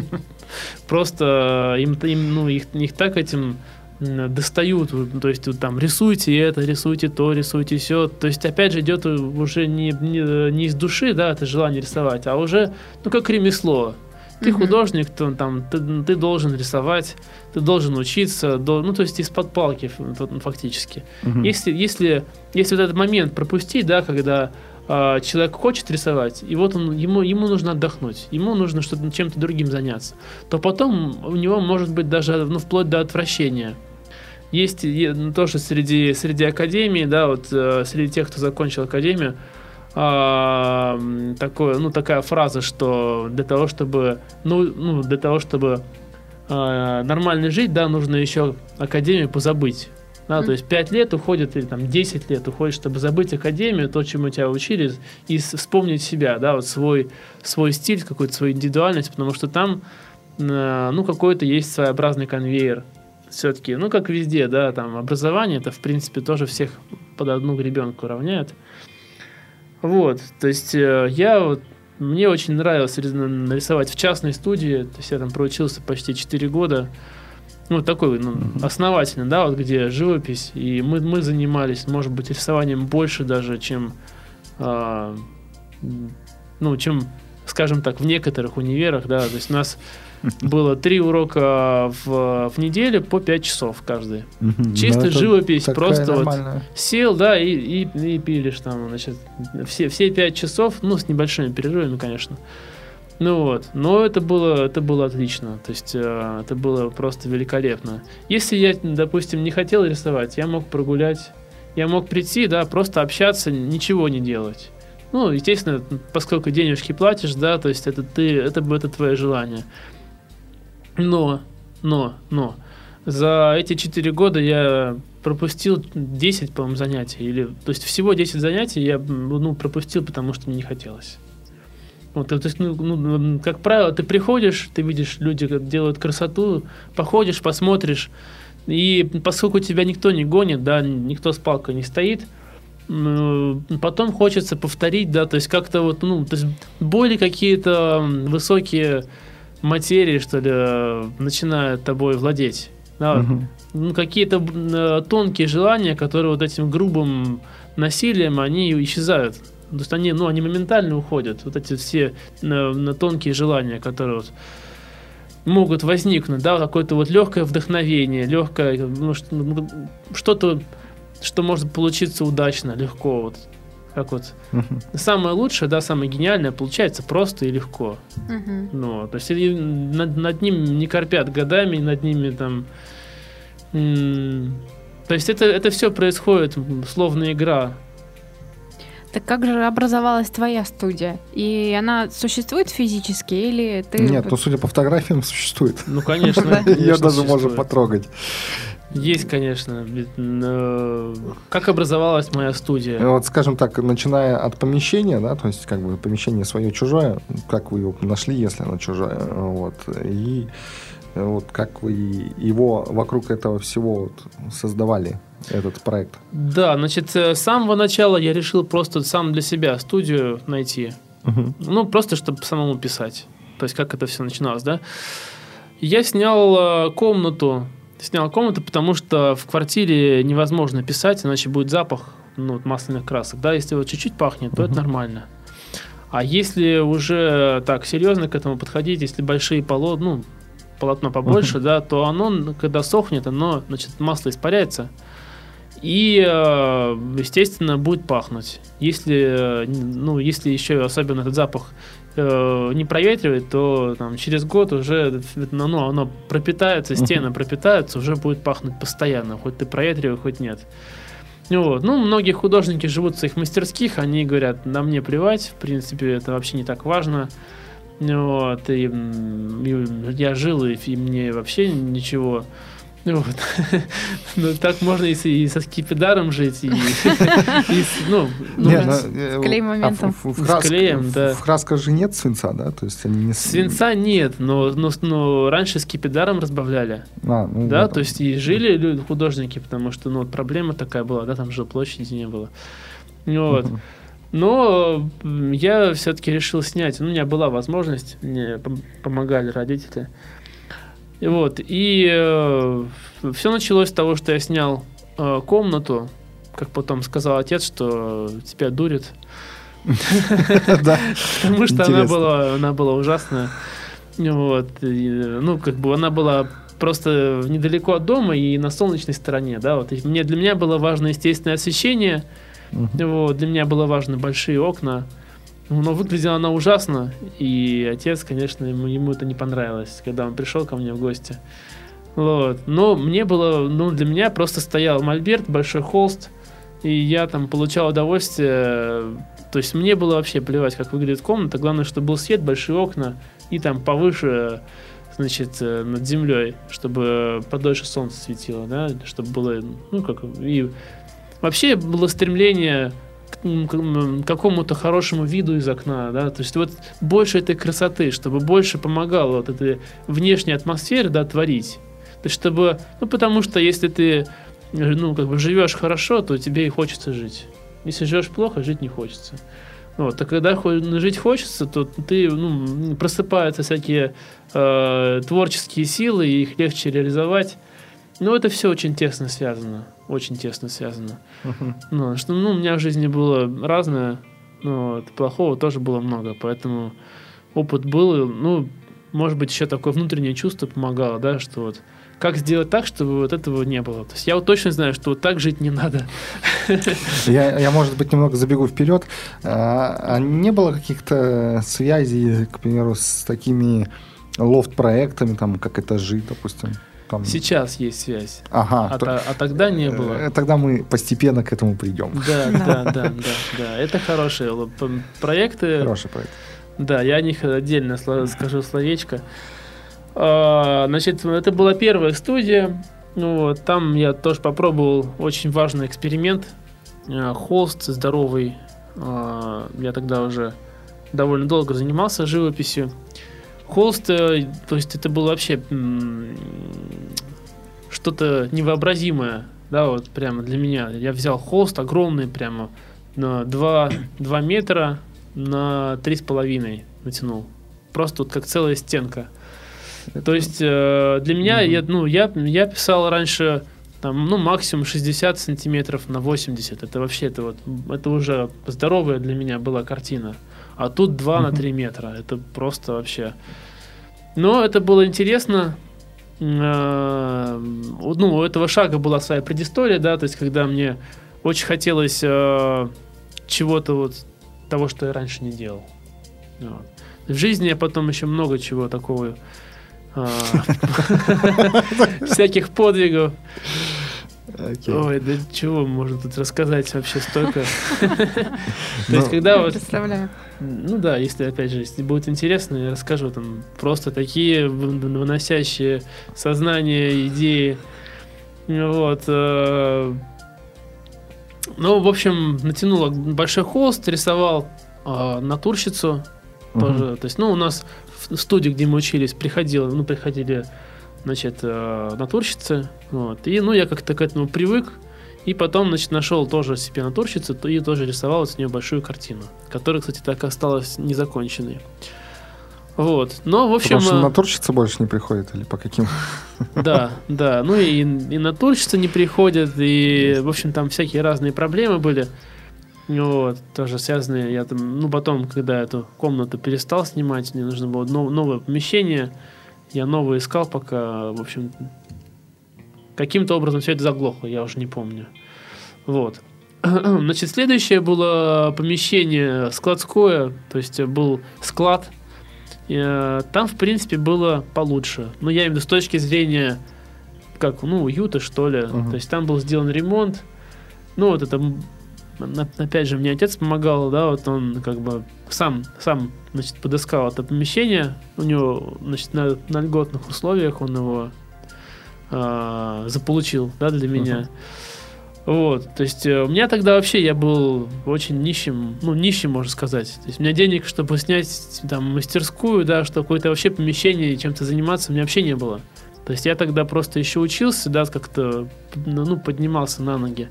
просто им, им ну, их, их так этим достают, то есть там рисуйте это, рисуйте то, рисуйте все. То есть опять же идет уже не, не, не из души, да, это желание рисовать, а уже, ну, как ремесло. Ты mm-hmm. художник, то, там, ты, ты должен рисовать, ты должен учиться, до, ну, то есть из-под палки фактически. Mm-hmm. Если, если, если вот этот момент пропустить, да, когда э, человек хочет рисовать, и вот он, ему, ему нужно отдохнуть, ему нужно что-то чем-то другим заняться, то потом у него может быть даже ну, вплоть до отвращения. Есть ну, тоже среди, среди академии, да, вот э, среди тех, кто закончил академию, э, такое, ну, такая фраза, что для того, чтобы, ну, ну для того, чтобы э, нормально жить, да, нужно еще академию позабыть. Да, mm-hmm. То есть 5 лет уходит, или там 10 лет уходит, чтобы забыть академию, то, чему тебя учили, и вспомнить себя, да, вот свой, свой стиль, какую-то свою индивидуальность, потому что там, э, ну, какой-то есть своеобразный конвейер. Все-таки, ну, как везде, да, там образование, это, в принципе, тоже всех под одну гребенку равняет. Вот, то есть э, я вот мне очень нравилось нарисовать в частной студии, то есть я там проучился почти 4 года, ну, такой ну, основательный, да, вот где живопись, и мы, мы занимались, может быть, рисованием больше даже, чем, э, ну, чем, скажем так, в некоторых универах, да, то есть у нас было три урока в, в неделю по пять часов каждый. Чисто ну, живопись, просто вот сел, да, и, и, и пилишь там, значит, все, все пять часов, ну, с небольшими перерывами, конечно. Ну вот, но это было, это было отлично, то есть э, это было просто великолепно. Если я, допустим, не хотел рисовать, я мог прогулять, я мог прийти, да, просто общаться, ничего не делать. Ну, естественно, поскольку денежки платишь, да, то есть это ты, это, это твое желание. Но, но, но, за эти 4 года я пропустил 10, по-моему, занятий. Или, то есть всего 10 занятий я ну, пропустил, потому что мне не хотелось. Вот, то есть, ну, ну, как правило, ты приходишь, ты видишь, люди делают красоту, походишь, посмотришь, и поскольку тебя никто не гонит, да, никто с палкой не стоит, потом хочется повторить, да, то есть как-то вот, ну, то есть более какие-то высокие материи, что ли, начинают тобой владеть. Да, угу. ну, какие-то э, тонкие желания, которые вот этим грубым насилием, они исчезают. То есть они, ну, они моментально уходят. Вот эти все на, на тонкие желания, которые вот могут возникнуть, да, какое-то вот легкое вдохновение, легкое, ну, что-то, что может получиться удачно, легко, вот, как вот uh-huh. самое лучшее, да, самое гениальное получается просто и легко. Uh-huh. Ну, то есть над, над ним не корпят годами, над ними там. М- то есть это, это все происходит словно игра. Так как же образовалась твоя студия? И она существует физически или ты... Нет, ну судя по фотографиям существует. Ну, конечно. Ее [LAUGHS] даже можно потрогать. Есть, конечно. Как образовалась моя студия? Э, вот, скажем так, начиная от помещения, да, то есть как бы помещение свое чужое, как вы его нашли, если оно чужое, вот, и вот как вы его вокруг этого всего вот создавали этот проект? Да, значит, э, с самого начала я решил просто сам для себя студию найти. Угу. Ну, просто чтобы самому писать. То есть, как это все начиналось, да? Я снял э, комнату. Снял комнату, потому что в квартире невозможно писать, иначе будет запах ну, масляных красок. Да, если вот чуть-чуть пахнет, то угу. это нормально. А если уже так серьезно к этому подходить, если большие полотна, ну, полотно побольше, uh-huh. да, то оно, когда сохнет, оно, значит, масло испаряется и, э, естественно, будет пахнуть. Если, ну, если еще особенно этот запах э, не проветривает, то там, через год уже ну, оно пропитается, стены пропитаются, уже будет пахнуть постоянно, хоть ты проветривай, хоть нет. Вот. Ну, многие художники живут в своих мастерских, они говорят, на мне плевать, в принципе, это вообще не так важно. Вот, и, и я жил, и, и мне вообще ничего. Вот. [LAUGHS] ну, так можно и, и со скипидаром жить, и, [LAUGHS] и ну, ну, не, с э, клеем моментом. А в, в, в, краск, клеем, да. В красках же нет свинца, да? То есть они не... Свинца нет, но, но, но раньше скипидаром разбавляли. А, ну, да, то есть и жили люди, художники, потому что ну, проблема такая была, да, там же площади не было. Вот. Но я все-таки решил снять. Ну, у меня была возможность, мне помогали родители. Вот, и э, все началось с того, что я снял э, комнату, как потом сказал отец, что тебя дурит. [LAUGHS] Потому что она была, она была ужасная. Вот. Ну, как бы она была просто недалеко от дома и на солнечной стороне, да, вот. мне, для меня было важно естественное освещение, вот, для меня было важно большие окна, но выглядела она ужасно, и отец, конечно, ему, ему это не понравилось, когда он пришел ко мне в гости. Вот. Но мне было, ну, для меня просто стоял мольберт, большой холст, и я там получал удовольствие. То есть мне было вообще плевать, как выглядит комната. Главное, чтобы был свет, большие окна, и там повыше, значит, э, над землей, чтобы подольше солнце светило, да, чтобы было, ну, как, и вообще было стремление какому-то хорошему виду из окна, да, то есть вот больше этой красоты, чтобы больше помогало вот этой внешней атмосфере, да, творить. То есть чтобы, ну, потому что если ты, ну, как бы живешь хорошо, то тебе и хочется жить. Если живешь плохо, жить не хочется. Вот, а когда жить хочется, то ты, ну, просыпаются всякие э, творческие силы, и их легче реализовать. Ну, это все очень тесно связано очень тесно связано. Uh-huh. Ну, что, ну, у меня в жизни было разное, но вот, плохого тоже было много, поэтому опыт был, ну, может быть, еще такое внутреннее чувство помогало, да, что вот как сделать так, чтобы вот этого не было. То есть я вот точно знаю, что вот так жить не надо. Я, я может быть, немного забегу вперед. А, а не было каких-то связей, к примеру, с такими лофт-проектами, там, как этажи, допустим? Там... Сейчас есть связь. Ага. А, то, а тогда не было. Э, тогда мы постепенно к этому придем. Да, да, да, да, да. Это хорошие проекты. Хороший проект. Да, я о них отдельно скажу словечко. А, значит, это была первая студия. Ну, вот, там я тоже попробовал очень важный эксперимент. А, холст здоровый. А, я тогда уже довольно долго занимался живописью. Холст, э, то есть это было вообще что-то невообразимое, да, вот прямо для меня. Я взял холст огромный, прямо на 2, 2 метра на 3,5 натянул. Просто вот как целая стенка. То есть э, для меня, mm-hmm. я, ну, я, я писал раньше там, ну, максимум 60 сантиметров на 80. Это вообще, это вот, это уже здоровая для меня была картина. А тут 2 mm-hmm. на 3 метра. Это просто вообще... Но это было интересно. Э, ну, у этого шага была своя предыстория, да, то есть когда мне очень хотелось э, чего-то вот того, что я раньше не делал. Вот. В жизни я потом еще много чего такого а. [LAUGHS] [LAUGHS] всяких подвигов. Okay. Ой, да чего можно тут рассказать вообще столько? [LAUGHS] То есть, когда вот... Представляю. Ну да, если, опять же, если будет интересно, я расскажу там просто такие выносящие сознание идеи. Вот. Э, ну, в общем, натянула большой холст, рисовал э, натурщицу тоже. То есть, ну, у нас в студии, где мы учились, приходило, ну, приходили, значит, э, натурщицы, вот, и, ну, я как-то к этому привык, и потом, значит, нашел тоже себе натурщицу, и тоже рисовал с нее большую картину, которая, кстати, так осталась незаконченной. Вот. Но, в общем... Потому что э, натурщица больше не приходит или по каким? [LAUGHS] Да, да. Ну и, и натурщица не приходит, и, в общем, там всякие разные проблемы были. Вот, тоже связанные, я там, ну, потом, когда эту комнату перестал снимать, мне нужно было нов, новое помещение, я новое искал, пока, в общем, каким-то образом все это заглохло, я уже не помню. Вот. [CLEARS THROAT] Значит, следующее было помещение складское, то есть был склад. Э, там, в принципе, было получше. Но я имею в виду с точки зрения, как, ну, уюта, что ли. Uh-huh. То есть там был сделан ремонт. Ну, вот это опять же, мне отец помогал, да, вот он как бы сам, сам, значит, подыскал это помещение, у него, значит, на, на льготных условиях он его э, заполучил, да, для меня. Uh-huh. Вот, то есть э, у меня тогда вообще я был очень нищим, ну, нищим, можно сказать. То есть у меня денег, чтобы снять там мастерскую, да, что какое-то вообще помещение, чем-то заниматься, у меня вообще не было. То есть я тогда просто еще учился, да, как-то, ну, поднимался на ноги.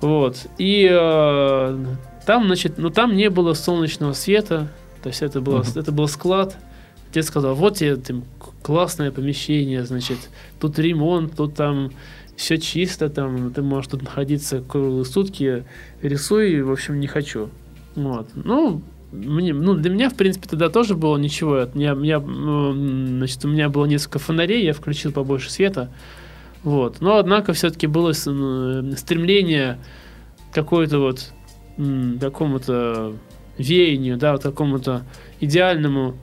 Вот. И э, там, значит, ну там не было солнечного света, то есть это, было, uh-huh. это был склад. Отец сказал, вот тебе там, классное помещение, значит, тут ремонт, тут там все чисто, там ты можешь тут находиться круглые сутки, рисуй, в общем, не хочу. Вот. Ну, мне, ну, для меня, в принципе, тогда тоже было ничего. Я, я, значит, у меня было несколько фонарей, я включил побольше света. Вот. Но, однако, все-таки было стремление какое-то вот какому-то веянию, да, вот какому-то идеальному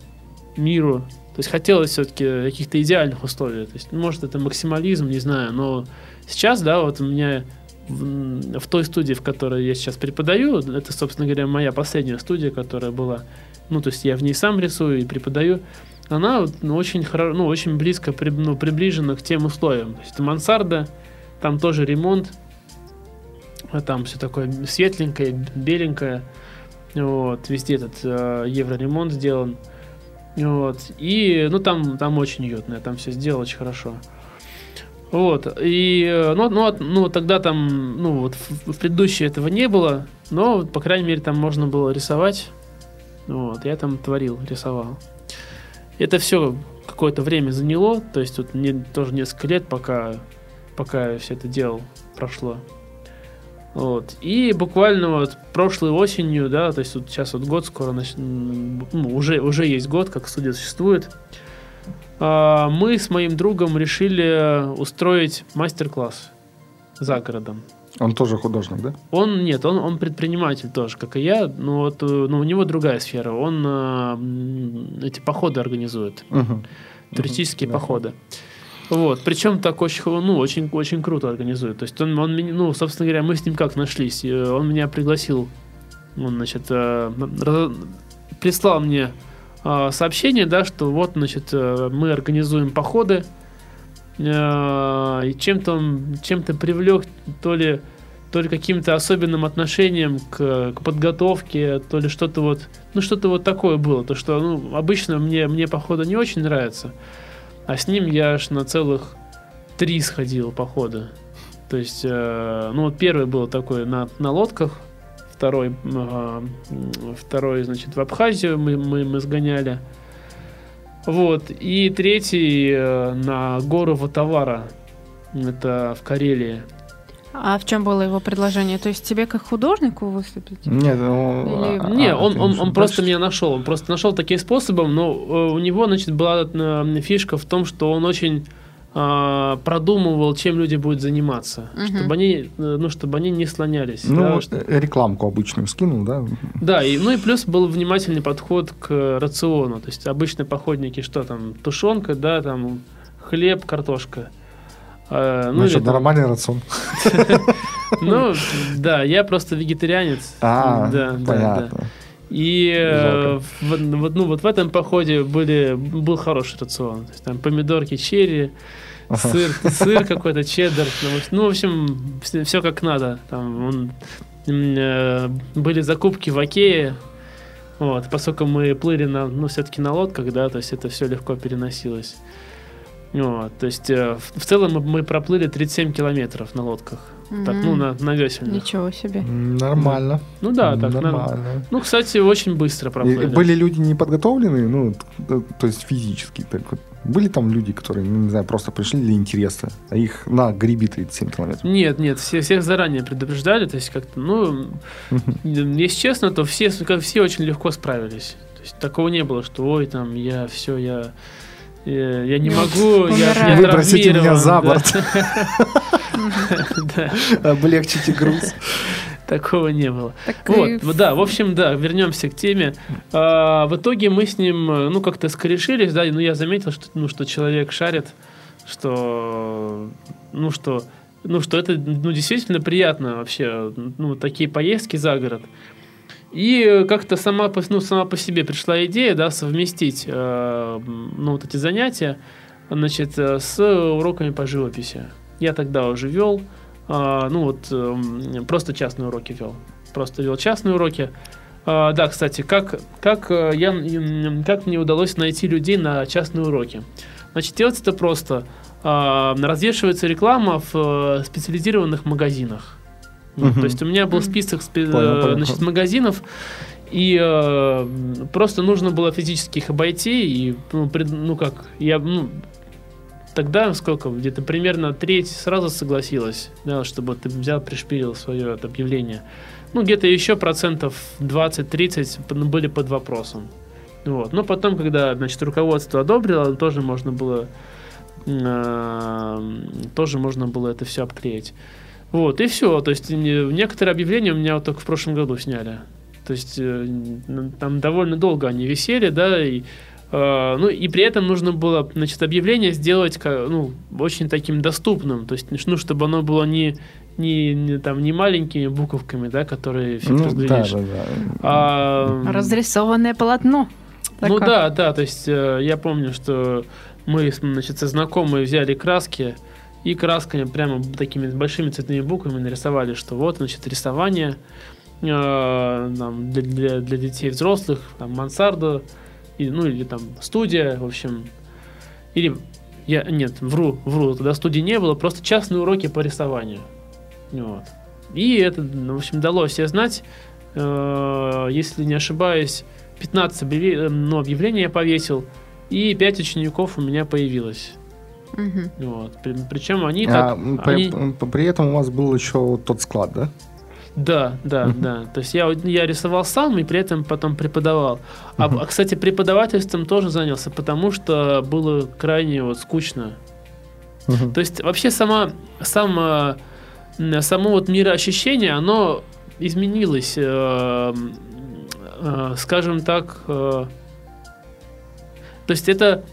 миру. То есть хотелось все-таки каких-то идеальных условий. То есть, может, это максимализм, не знаю, но сейчас, да, вот у меня в, в той студии, в которой я сейчас преподаю, это, собственно говоря, моя последняя студия, которая была, ну, то есть я в ней сам рисую и преподаю, она ну, очень, ну, очень близко при, ну, приближена к тем условиям. То есть мансарда, там тоже ремонт, а там все такое светленькое, беленькое. Вот, везде этот э, евроремонт сделан. Вот. И, ну, там, там очень уютно, там все сделано очень хорошо. Вот. И, э, ну, ну, ну, тогда там, ну, вот в, в предыдущей этого не было, но, по крайней мере, там можно было рисовать. Вот, я там творил, рисовал. Это все какое-то время заняло, то есть тут мне тоже несколько лет, пока, пока я все это делал, прошло. Вот. И буквально вот прошлой осенью, да, то есть вот сейчас вот год скоро, нач... ну, уже, уже есть год, как студия существует. а, мы с моим другом решили устроить мастер-класс за городом. Он тоже художник, да? Он нет, он, он предприниматель тоже, как и я, но вот ну, у него другая сфера. Он э, эти походы организует, угу. туристические угу, походы. Вот, причем так очень, ну, очень, очень круто организует. То есть он, он, ну, собственно говоря, мы с ним как нашлись. Он меня пригласил, он, значит, э, прислал мне э, сообщение, да, что вот, значит, э, мы организуем походы, и чем-то чем-то привлек то ли то ли каким-то особенным отношением к, к подготовке, то ли что-то вот, ну что-то вот такое было, то что, ну, обычно мне, мне походу не очень нравится, а с ним я аж на целых три сходил похода. То есть, э, ну вот первый был такой на, на лодках, второй, э, второй, значит, в Абхазию мы, мы, мы сгоняли, вот. И третий э, на гору Ватавара. Это в Карелии. А в чем было его предложение? То есть тебе как художнику выступить? Нет, ну, Или... а, не, а, он, он, он просто меня нашел. Он просто нашел таким способом, но э, у него, значит, была э, фишка в том, что он очень а, продумывал, чем люди будут заниматься, угу. чтобы они, э, ну, чтобы они не слонялись. Ну, да, вот что... рекламку обычную скинул, да? Да, и, ну и плюс был внимательный подход к рациону. То есть обычные походники, что там, тушенка, да, там хлеб, картошка. А, ну, Значит, нормальный рацион. [LAUGHS] Ну, да, я просто вегетарианец. А, понятно. И э, в, ну, вот в этом походе были, был хороший рацион. То есть, там помидорки, черри, сыр, сыр какой-то, чеддер. Ну, в общем, все, как надо. Там он, э, были закупки в Окее. Вот, поскольку мы плыли на, ну, все-таки на лодках, да, то есть это все легко переносилось. Вот, то есть э, в, в целом мы, мы проплыли 37 километров на лодках. Mm-hmm. Так, ну, на, на весельных. Ничего себе. Нормально. Ну да, так нормально. На, ну, кстати, очень быстро проплыли. И были люди не подготовленные, ну, то есть физически. Так вот. Были там люди, которые, ну, не знаю, просто пришли для интереса, а их на греби 37 километров? Нет, нет, все, всех заранее предупреждали, то есть как-то, ну, если честно, то все, как все очень легко справились. То есть такого не было, что, ой, там, я все, я я не могу, я, я Выбросите меня за борт. [LAUGHS] Облегчите груз. Такого не было. вот, да, в общем, да, вернемся к теме. А, в итоге мы с ним, ну, как-то скорешились, да, ну, я заметил, что, ну, что человек шарит, что, ну, что, ну, что это, ну, действительно приятно вообще, ну, такие поездки за город. И как-то сама, ну, сама по себе пришла идея да, совместить э, ну, вот эти занятия значит, э, с уроками по живописи. Я тогда уже вел, э, ну вот э, просто частные уроки вел. Просто вел частные уроки. Э, да, кстати, как, как, э, я, как мне удалось найти людей на частные уроки? Значит, делать это просто. Э, развешивается реклама в э, специализированных магазинах. Угу. То есть у меня был список спи- понял, понял. Значит, магазинов, и э, просто нужно было физически их обойти, и, ну, пред, ну как, я, ну, тогда сколько, где-то примерно треть сразу согласилась, да, чтобы ты взял, пришпилил свое это объявление. Ну, где-то еще процентов 20-30 были под вопросом. Вот. Но потом, когда, значит, руководство одобрило, тоже можно было э, тоже можно было это все обклеить. Вот, и все. То есть некоторые объявления у меня вот только в прошлом году сняли. То есть э, там довольно долго они висели, да, и Uh, ну и при этом нужно было, значит, объявление сделать, ну, очень таким доступным, то есть, ну, чтобы оно было не, не, не там не маленькими буковками, да, которые фиг ну, разглядишь. Да, да, да. А, Разрисованное полотно. Ну да, да, то есть э, я помню, что мы, значит, со знакомые взяли краски, и красками прямо такими большими цветными буквами нарисовали, что вот, значит, рисование э, там, для, для, для детей взрослых, там, мансарда, и, ну, или там студия, в общем. Или, я, нет, вру, вру, тогда студии не было, просто частные уроки по рисованию. Вот. И это, ну, в общем, дало себе знать, э, если не ошибаюсь, 15 объявлений, ну, объявлений я повесил, и 5 учеников у меня появилось. Угу. Вот. Причем они а, так... При, они... при этом у вас был еще тот склад, да? Да, да, угу. да. То есть я, я рисовал сам и при этом потом преподавал. А, угу. кстати, преподавательством тоже занялся, потому что было крайне вот скучно. Угу. То есть вообще сама, сама, само вот мироощущение, оно изменилось, э, э, скажем так. Э, то есть это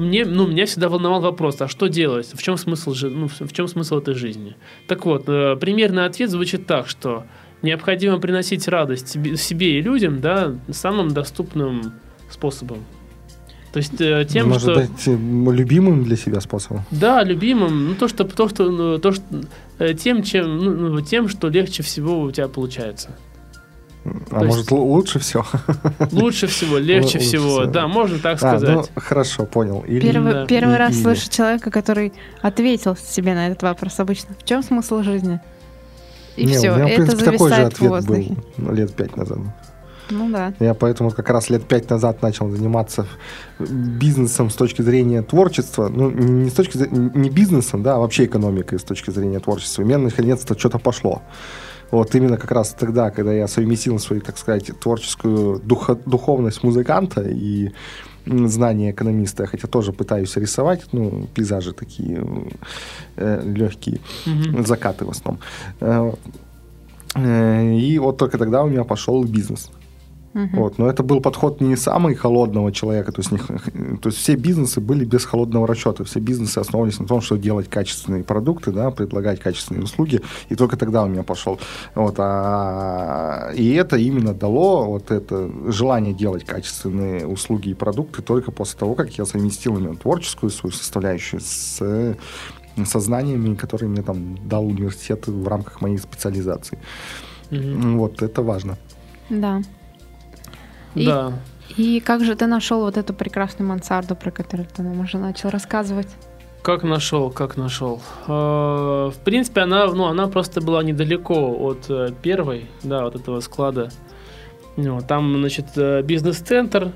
мне, ну, меня всегда волновал вопрос, а что делать? В чем смысл, ну, в чем смысл этой жизни? Так вот, э, примерный ответ звучит так, что необходимо приносить радость себе, себе и людям, да, самым доступным способом. То есть э, тем, Может что... быть, любимым для себя способом? Да, любимым. Ну, то, что, то, что, ну, то, что э, тем, чем, ну, ну, тем, что легче всего у тебя получается. А То может, есть... лучше всего? [LAUGHS] Лучше всего, легче лучше всего. всего. Да, можно так сказать. А, ну, хорошо, понял. Или, первый да. первый раз или. слышу человека, который ответил себе на этот вопрос обычно. В чем смысл жизни? И Не, все, у меня, в принципе, это такой же ответ был лет пять назад. Ну да. Я поэтому как раз лет пять назад начал заниматься бизнесом с точки зрения творчества. Ну, не с точки зрения, не бизнесом, да, а вообще экономикой с точки зрения творчества. И у меня наконец-то что-то пошло. Вот именно как раз тогда, когда я совместил свою, так сказать, творческую духо- духовность музыканта и знание экономиста, хотя тоже пытаюсь рисовать, ну, пейзажи такие э, легкие, mm-hmm. закаты в основном. Э, э, и вот только тогда у меня пошел бизнес. Угу. Вот. Но это был подход не самый холодного человека, то есть, не, то есть все бизнесы были без холодного расчета, все бизнесы основывались на том, что делать качественные продукты, да, предлагать качественные услуги, и только тогда у меня пошел. Вот, а, и это именно дало вот это желание делать качественные услуги и продукты только после того, как я совместил именно творческую свою составляющую с со знаниями, которые мне там дал университет в рамках моей специализации. Угу. Вот, это важно. Да. И, да. И как же ты нашел вот эту прекрасную мансарду, про которую ты нам уже начал рассказывать? Как нашел, как нашел. Э, в принципе, она, ну, она просто была недалеко от э, первой, да, вот этого склада. Вот, там, значит, э, бизнес-центр.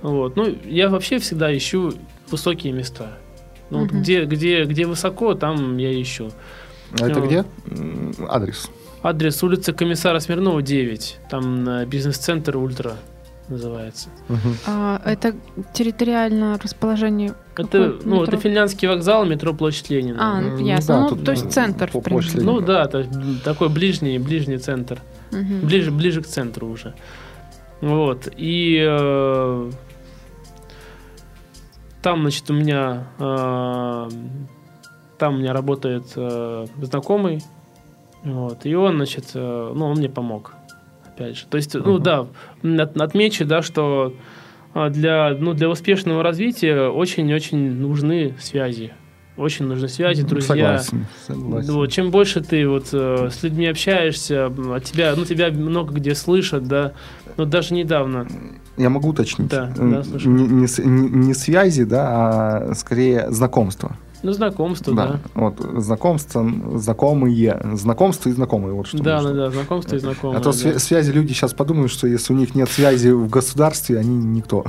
Вот. Ну, я вообще всегда ищу высокие места. Ну, угу. вот где, где, где высоко, там я ищу. А это вот. где? Адрес. Адрес улица Комиссара Смирнова, 9. Там бизнес-центр Ультра называется. Угу. А, это территориальное расположение. Это, ну, это финляндский вокзал, метро Площадь Ленина. А, ну, ясно. Да, ну, тут, то есть центр, в принципе. Ну да, то есть такой ближний, ближний центр. Угу. Ближе, ближе к центру уже. Вот. И э, там, значит, у меня э, там у меня работает э, знакомый. Вот. И он, значит, э, ну, он мне помог опять же. То есть, ну да, отмечу, да, что а, для, ну, для успешного развития очень-очень нужны связи. Очень нужны связи, друзья. Согласен, согласен. Вот, чем больше ты вот э, с людьми общаешься, от тебя, ну, тебя много где слышат, да. Ну, даже недавно. Я могу уточнить. Да, да, не, не, не связи, да, а скорее знакомства. Ну, знакомство, да. да. Вот, знакомство, знакомые, знакомство и знакомые, вот что Да, нужно. да, да, знакомство и знакомые. А то да. связи люди сейчас подумают, что если у них нет связи в государстве, они никто.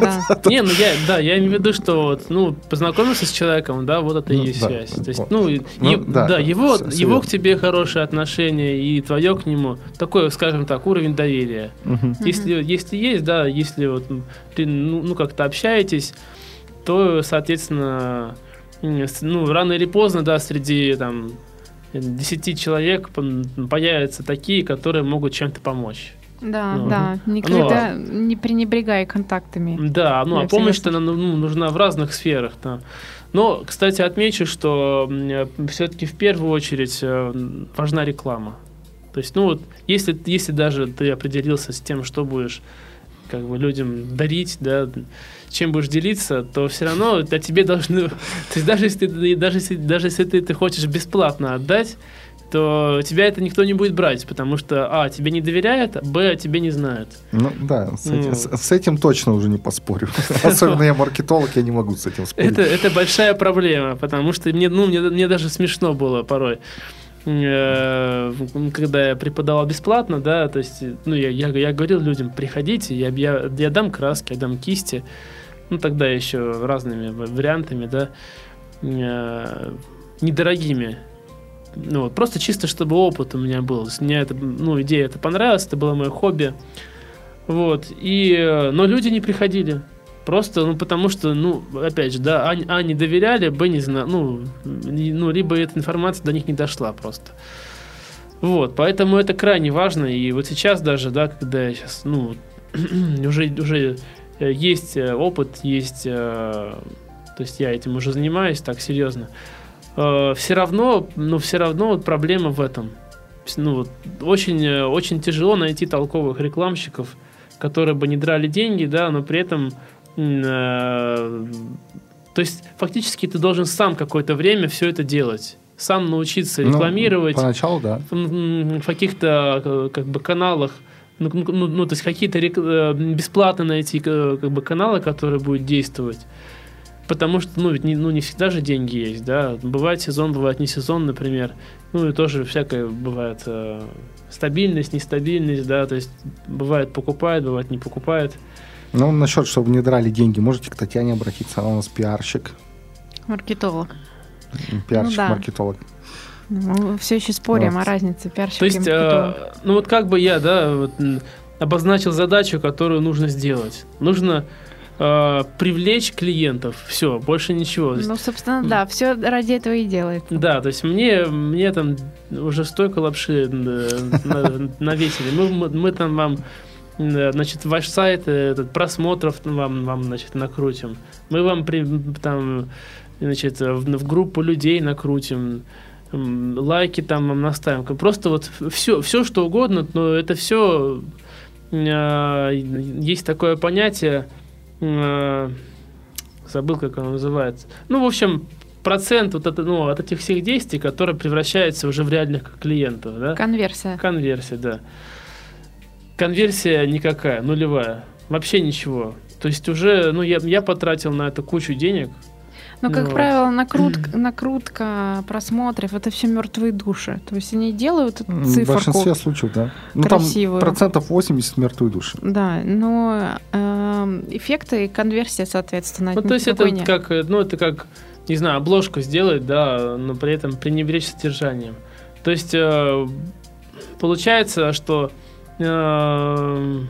Да. [LAUGHS] Не, ну я, да, я имею в виду, что вот, ну, познакомился с человеком, да, вот это и ну, есть связь. То есть, ну, ну да, его, его к тебе хорошее отношение и твое к нему, такой, скажем так, уровень доверия. Если, если есть, да, если вот, ну, ну как-то общаетесь, то, соответственно, ну, рано или поздно, да, среди там 10 человек появятся такие, которые могут чем-то помочь. Да, ну, да, никогда ну, не пренебрегай контактами. Да, ну а помощь-то ну, нужна в разных сферах. Да. Но, кстати, отмечу, что все-таки в первую очередь э, важна реклама. То есть, ну вот, если, если даже ты определился с тем, что будешь как бы людям дарить, да, чем будешь делиться, то все равно о тебе должны... [LAUGHS] То есть даже если, ты, даже если, даже если ты, ты хочешь бесплатно отдать, то тебя это никто не будет брать, потому что, а, тебе не доверяют, а, б, тебе не знают. Ну, да, с этим, ну. с, с этим точно уже не поспорю. [LAUGHS] Особенно я маркетолог, я не могу с этим спорить. Это, это большая проблема, потому что мне, ну, мне, мне даже смешно было порой. Э, когда я преподавал бесплатно, да, то есть, ну, я, я, я говорил людям, приходите, я, я, я дам краски, я дам кисти, ну, тогда еще разными вариантами, да, э, недорогими. ну, вот, просто чисто, чтобы опыт у меня был. Мне это, ну, идея это понравилась, это было мое хобби. Вот. И, э, но люди не приходили. Просто, ну, потому что, ну, опять же, да, А, а не доверяли, Б не знаю, ну, ну, либо эта информация до них не дошла просто. Вот, поэтому это крайне важно. И вот сейчас даже, да, когда я сейчас, ну, [CLEARS THROAT] уже, уже есть э, опыт, есть, то есть я этим уже занимаюсь так серьезно. Все равно, ну, все равно вот проблема в этом. Ну, вот, очень, очень тяжело найти толковых рекламщиков, которые бы не драли деньги, да, но при этом э, то есть фактически ты должен сам какое-то время все это делать сам научиться ну, рекламировать. Ну, поначалу, да. В, каких-то э, как бы каналах, ну, ну, ну, ну то есть какие-то рек... Э, бесплатно найти как бы каналы, которые будут действовать. Потому что, ну, ведь не, ну, не всегда же деньги есть, да. Бывает сезон, бывает не сезон, например. Ну, и тоже всякое бывает. Э, стабильность, нестабильность, да, то есть бывает покупает, бывает не покупает. Ну, насчет, чтобы не драли деньги, можете к Татьяне обратиться, она у нас пиарщик. Маркетолог. Пиарщик, ну, да. маркетолог. Мы все еще спорим вот. о разнице пиарщика То есть, э, ну вот как бы я, да, вот, обозначил задачу, которую нужно сделать. Нужно э, привлечь клиентов. Все, больше ничего. Ну, собственно, да, все ради этого и делает. Да, то есть мне, мне там уже столько лапши навесили. Мы, мы там вам значит, ваш сайт, этот, просмотров вам, вам, значит, накрутим. Мы вам при, там, значит, в, в группу людей накрутим, лайки там вам наставим. Просто вот все, все что угодно, но это все э, есть такое понятие Э, забыл, как оно называется. Ну, в общем, процент вот это, ну, от этих всех действий, которые превращаются уже в реальных клиентов. Да? Конверсия. Конверсия, да. Конверсия никакая, нулевая. Вообще ничего. То есть уже, ну, я, я потратил на это кучу денег, но, как вот. правило, накрутка, накрутка просмотров это все мертвые души. То есть они делают цифру. В большинстве случаев, да. Ну, красивую. там процентов 80 мертвые души. Да, но э, эффекты и конверсия, соответственно, ну, то есть это не. как, ну, это как, не знаю, обложку сделать, да, но при этом пренебречь содержанием. То есть э, получается, что э,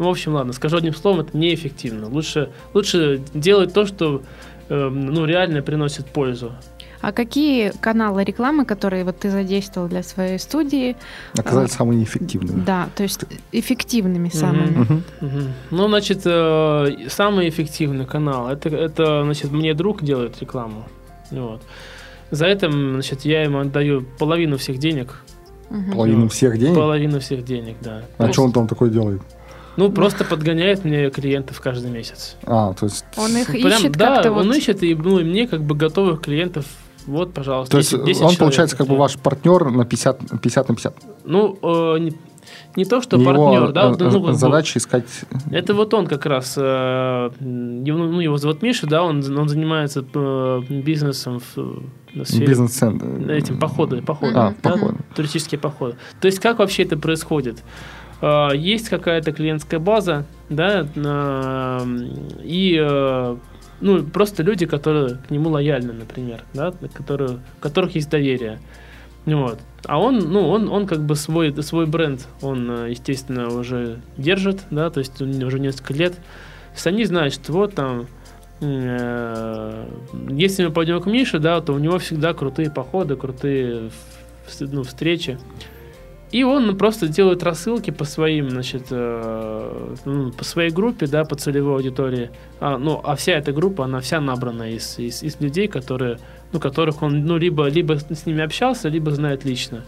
в общем, ладно, скажу одним словом, это неэффективно. Лучше, лучше делать то, что ну, реально приносит пользу. А какие каналы рекламы, которые вот ты задействовал для своей студии, оказались э, самыми эффективными? Да, то есть эффективными самыми. Угу. Угу. Ну, значит, э, самый эффективный канал это, это, значит, мне друг делает рекламу. Вот. За это, значит, я ему отдаю половину всех денег. Угу. Половину всех денег? Половину всех денег, да. А Просто... что он там такое делает? Ну, просто подгоняет мне клиентов каждый месяц. А, то есть... Он их Прям, ищет Да, как-то он вот... ищет, и, ну, и мне как бы готовых клиентов вот, пожалуйста. То есть 10, 10 он, получается, как бы ваш партнер на 50, 50 на 50? Ну, э, не, не то, что его партнер, да. Э, ну, задача искать... Это вот он как раз, э, его, ну, его зовут Миша, да, он, он занимается э, бизнесом в, в сфере... Бизнес-центр. Этим, походы, походы. А, да, походы. Туристические походы. То есть, как вообще это происходит? Есть какая-то клиентская база, да, и э, ну, просто люди, которые к нему лояльны, например, да, которые, у которых есть доверие. Вот. А он, ну, он, он как бы свой, свой бренд, он, э, естественно, уже держит, да, то есть уже несколько лет. То есть они знают, что вот там, э, если мы пойдем к Мише, да, то у него всегда крутые походы, крутые ну, встречи. И он просто делает рассылки по своим, значит, э, ну, по своей группе, да, по целевой аудитории. А, ну, а вся эта группа, она вся набрана из, из, из людей, которые, ну, которых он, ну, либо, либо с ними общался, либо знает лично.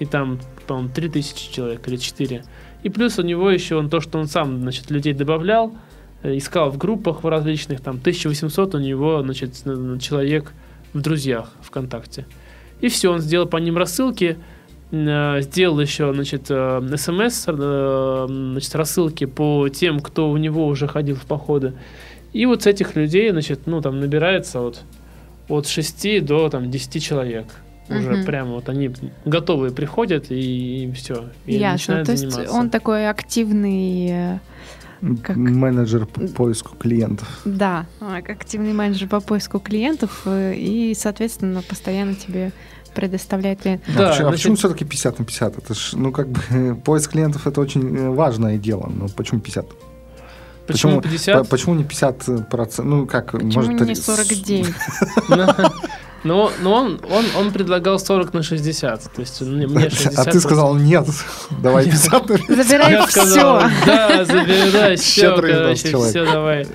И там, по-моему, 3000 человек или 4. И плюс у него еще он то, что он сам, значит, людей добавлял, э, искал в группах в различных, там, 1800 у него, значит, человек в друзьях ВКонтакте. И все, он сделал по ним рассылки, сделал еще, значит, смс, э, э, значит, рассылки по тем, кто у него уже ходил в походы. И вот с этих людей, значит, ну, там набирается вот от 6 до там 10 человек. Уже угу. прямо вот они готовые приходят и, и все. И Ясно. То есть заниматься. он такой активный как... Менеджер по поиску клиентов. Да, как активный менеджер по поиску клиентов, э, и, соответственно, постоянно тебе предоставляет клиент. Да, а почему, значит... почему все-таки 50 на 50? Это ж, ну, как бы, [LAUGHS] поиск клиентов это очень э, важное дело. Но почему 50? Почему, почему 50? Почему не 50 процентов? Ну, как, почему может... не 49? Но, но он, он, он предлагал 40 на 60. То есть мне 60 а ты сказал нет, [LAUGHS] давай 50 на 50. Забирай все. Да, забирай все, короче, все давай.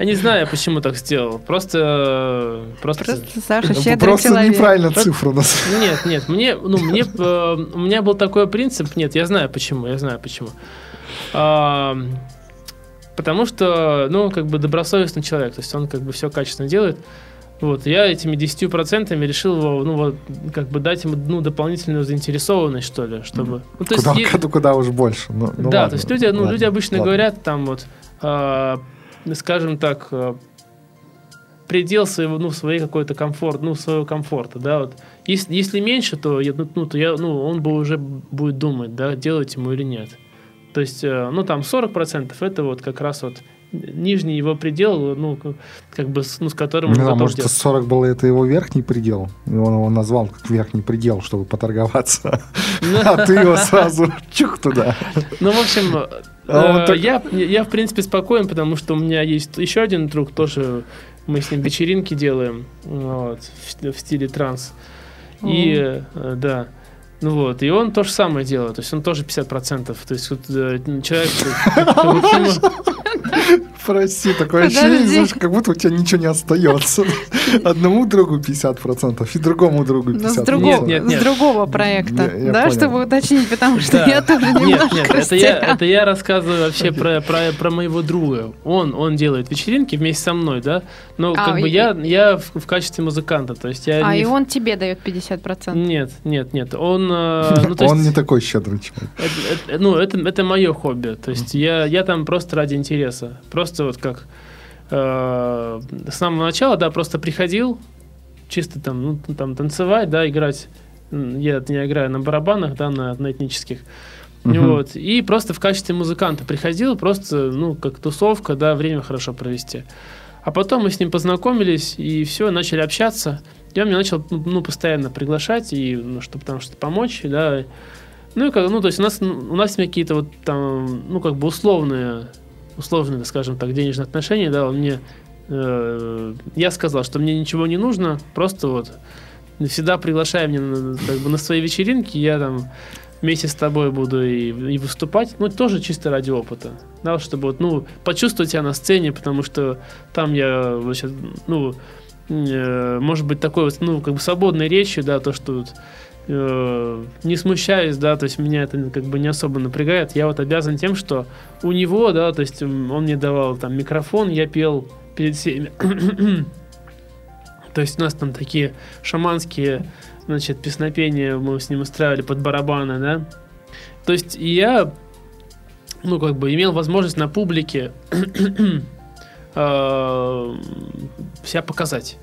Я не знаю, почему так сделал. Просто... Просто, просто Саша щедрый Просто человек. неправильно цифру нас. Нет, нет, мне, ну, [LAUGHS] мне, э, у меня был такой принцип. Нет, я знаю почему, я знаю почему. А, потому что, ну, как бы добросовестный человек. То есть он как бы все качественно делает. Вот, я этими 10% решил его, ну, вот, как бы дать ему, ну, дополнительную заинтересованность, что ли, чтобы... Ну, то куда, есть, куда уж больше. Ну, ну, да, ладно, то есть люди, ну, ладно, люди обычно ладно. говорят там вот, э, скажем так, э, предел своего, ну, своей какой-то комфорт, ну, своего комфорта, да, вот. Если, если меньше, то, я, ну, ну, то я, ну, он бы уже будет думать, да, делать ему или нет. То есть, э, ну, там 40% это вот как раз вот нижний его предел, ну, как бы, ну, с которым он может, делать. 40 был это его верхний предел, и он его назвал как верхний предел, чтобы поторговаться, а ты его сразу чух туда. Ну, в общем, а э, я, я, в принципе, спокоен, потому что у меня есть еще один друг, тоже мы с ним вечеринки делаем, вот, в, в стиле транс. И, э, да, ну вот, и он то же самое делает, то есть он тоже 50%. То есть вот, э, человек... [LAUGHS] Прости, такое ощущение, знаешь, как будто у тебя ничего не остается. [LAUGHS] Одному другу 50% и другому другу 50%. С, другого, нет, нет, нет. с другого проекта, я, я да, понял. чтобы уточнить, потому что да. я тоже немножко Нет, нет, это я, это я рассказываю вообще про, про, про моего друга. Он, он делает вечеринки вместе со мной, да, но а, как и... бы я, я в, в качестве музыканта, то есть я... А, не... и он тебе дает 50%? Нет, нет, нет, он... Э, ну, он есть, не такой щедрый человек. Это, это, ну, это, это мое хобби, то есть я, я там просто ради интереса, просто вот как э, с самого начала, да, просто приходил, чисто там, ну, там танцевать, да, играть. Я, я играю на барабанах, да, на, на этнических. Uh-huh. Вот. И просто в качестве музыканта приходил, просто, ну, как тусовка, да, время хорошо провести. А потом мы с ним познакомились, и все, начали общаться. И он меня начал, ну, ну постоянно приглашать, и, ну, чтобы там что-то помочь, да. Ну, и как, ну, то есть у нас, у нас какие-то вот там, ну, как бы условные условные, скажем так, денежные отношения, да, он мне, э, я сказал, что мне ничего не нужно, просто вот всегда приглашай меня как бы на свои вечеринки, я там вместе с тобой буду и, и выступать, ну, тоже чисто ради опыта, да, чтобы вот, ну, почувствовать себя на сцене, потому что там я, вообще, ну, э, может быть, такой вот, ну, как бы свободной речью, да, то, что вот, Э, не смущаюсь, да, то есть меня это как бы не особо напрягает. Я вот обязан тем, что у него, да, то есть он мне давал там микрофон, я пел перед всеми. [CLEARS THROAT] то есть у нас там такие шаманские, значит, песнопения мы с ним устраивали под барабаны, да. То есть я, ну, как бы имел возможность на публике [CLEARS THROAT] э, себя показать.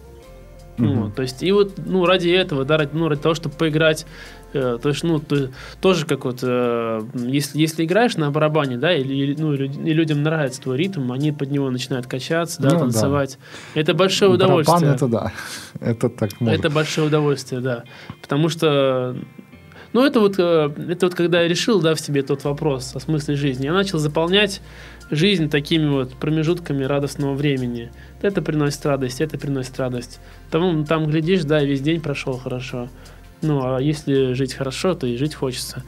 Mm-hmm. Ну, то есть, и вот, ну, ради этого, да, ради, ну, ради того, чтобы поиграть, э, то есть, ну, то, тоже как вот, э, если, если играешь на барабане, да, или, ну, и людям нравится твой ритм, они под него начинают качаться, да, ну, танцевать. Да. Это большое удовольствие. Барабан, это да, это так может. Это большое удовольствие, да, потому что ну, это вот, э, это вот когда я решил, да, в себе тот вопрос о смысле жизни, я начал заполнять жизнь такими вот промежутками радостного времени. Это приносит радость, это приносит радость. Там, там глядишь, да, весь день прошел хорошо. Ну, а если жить хорошо, то и жить хочется.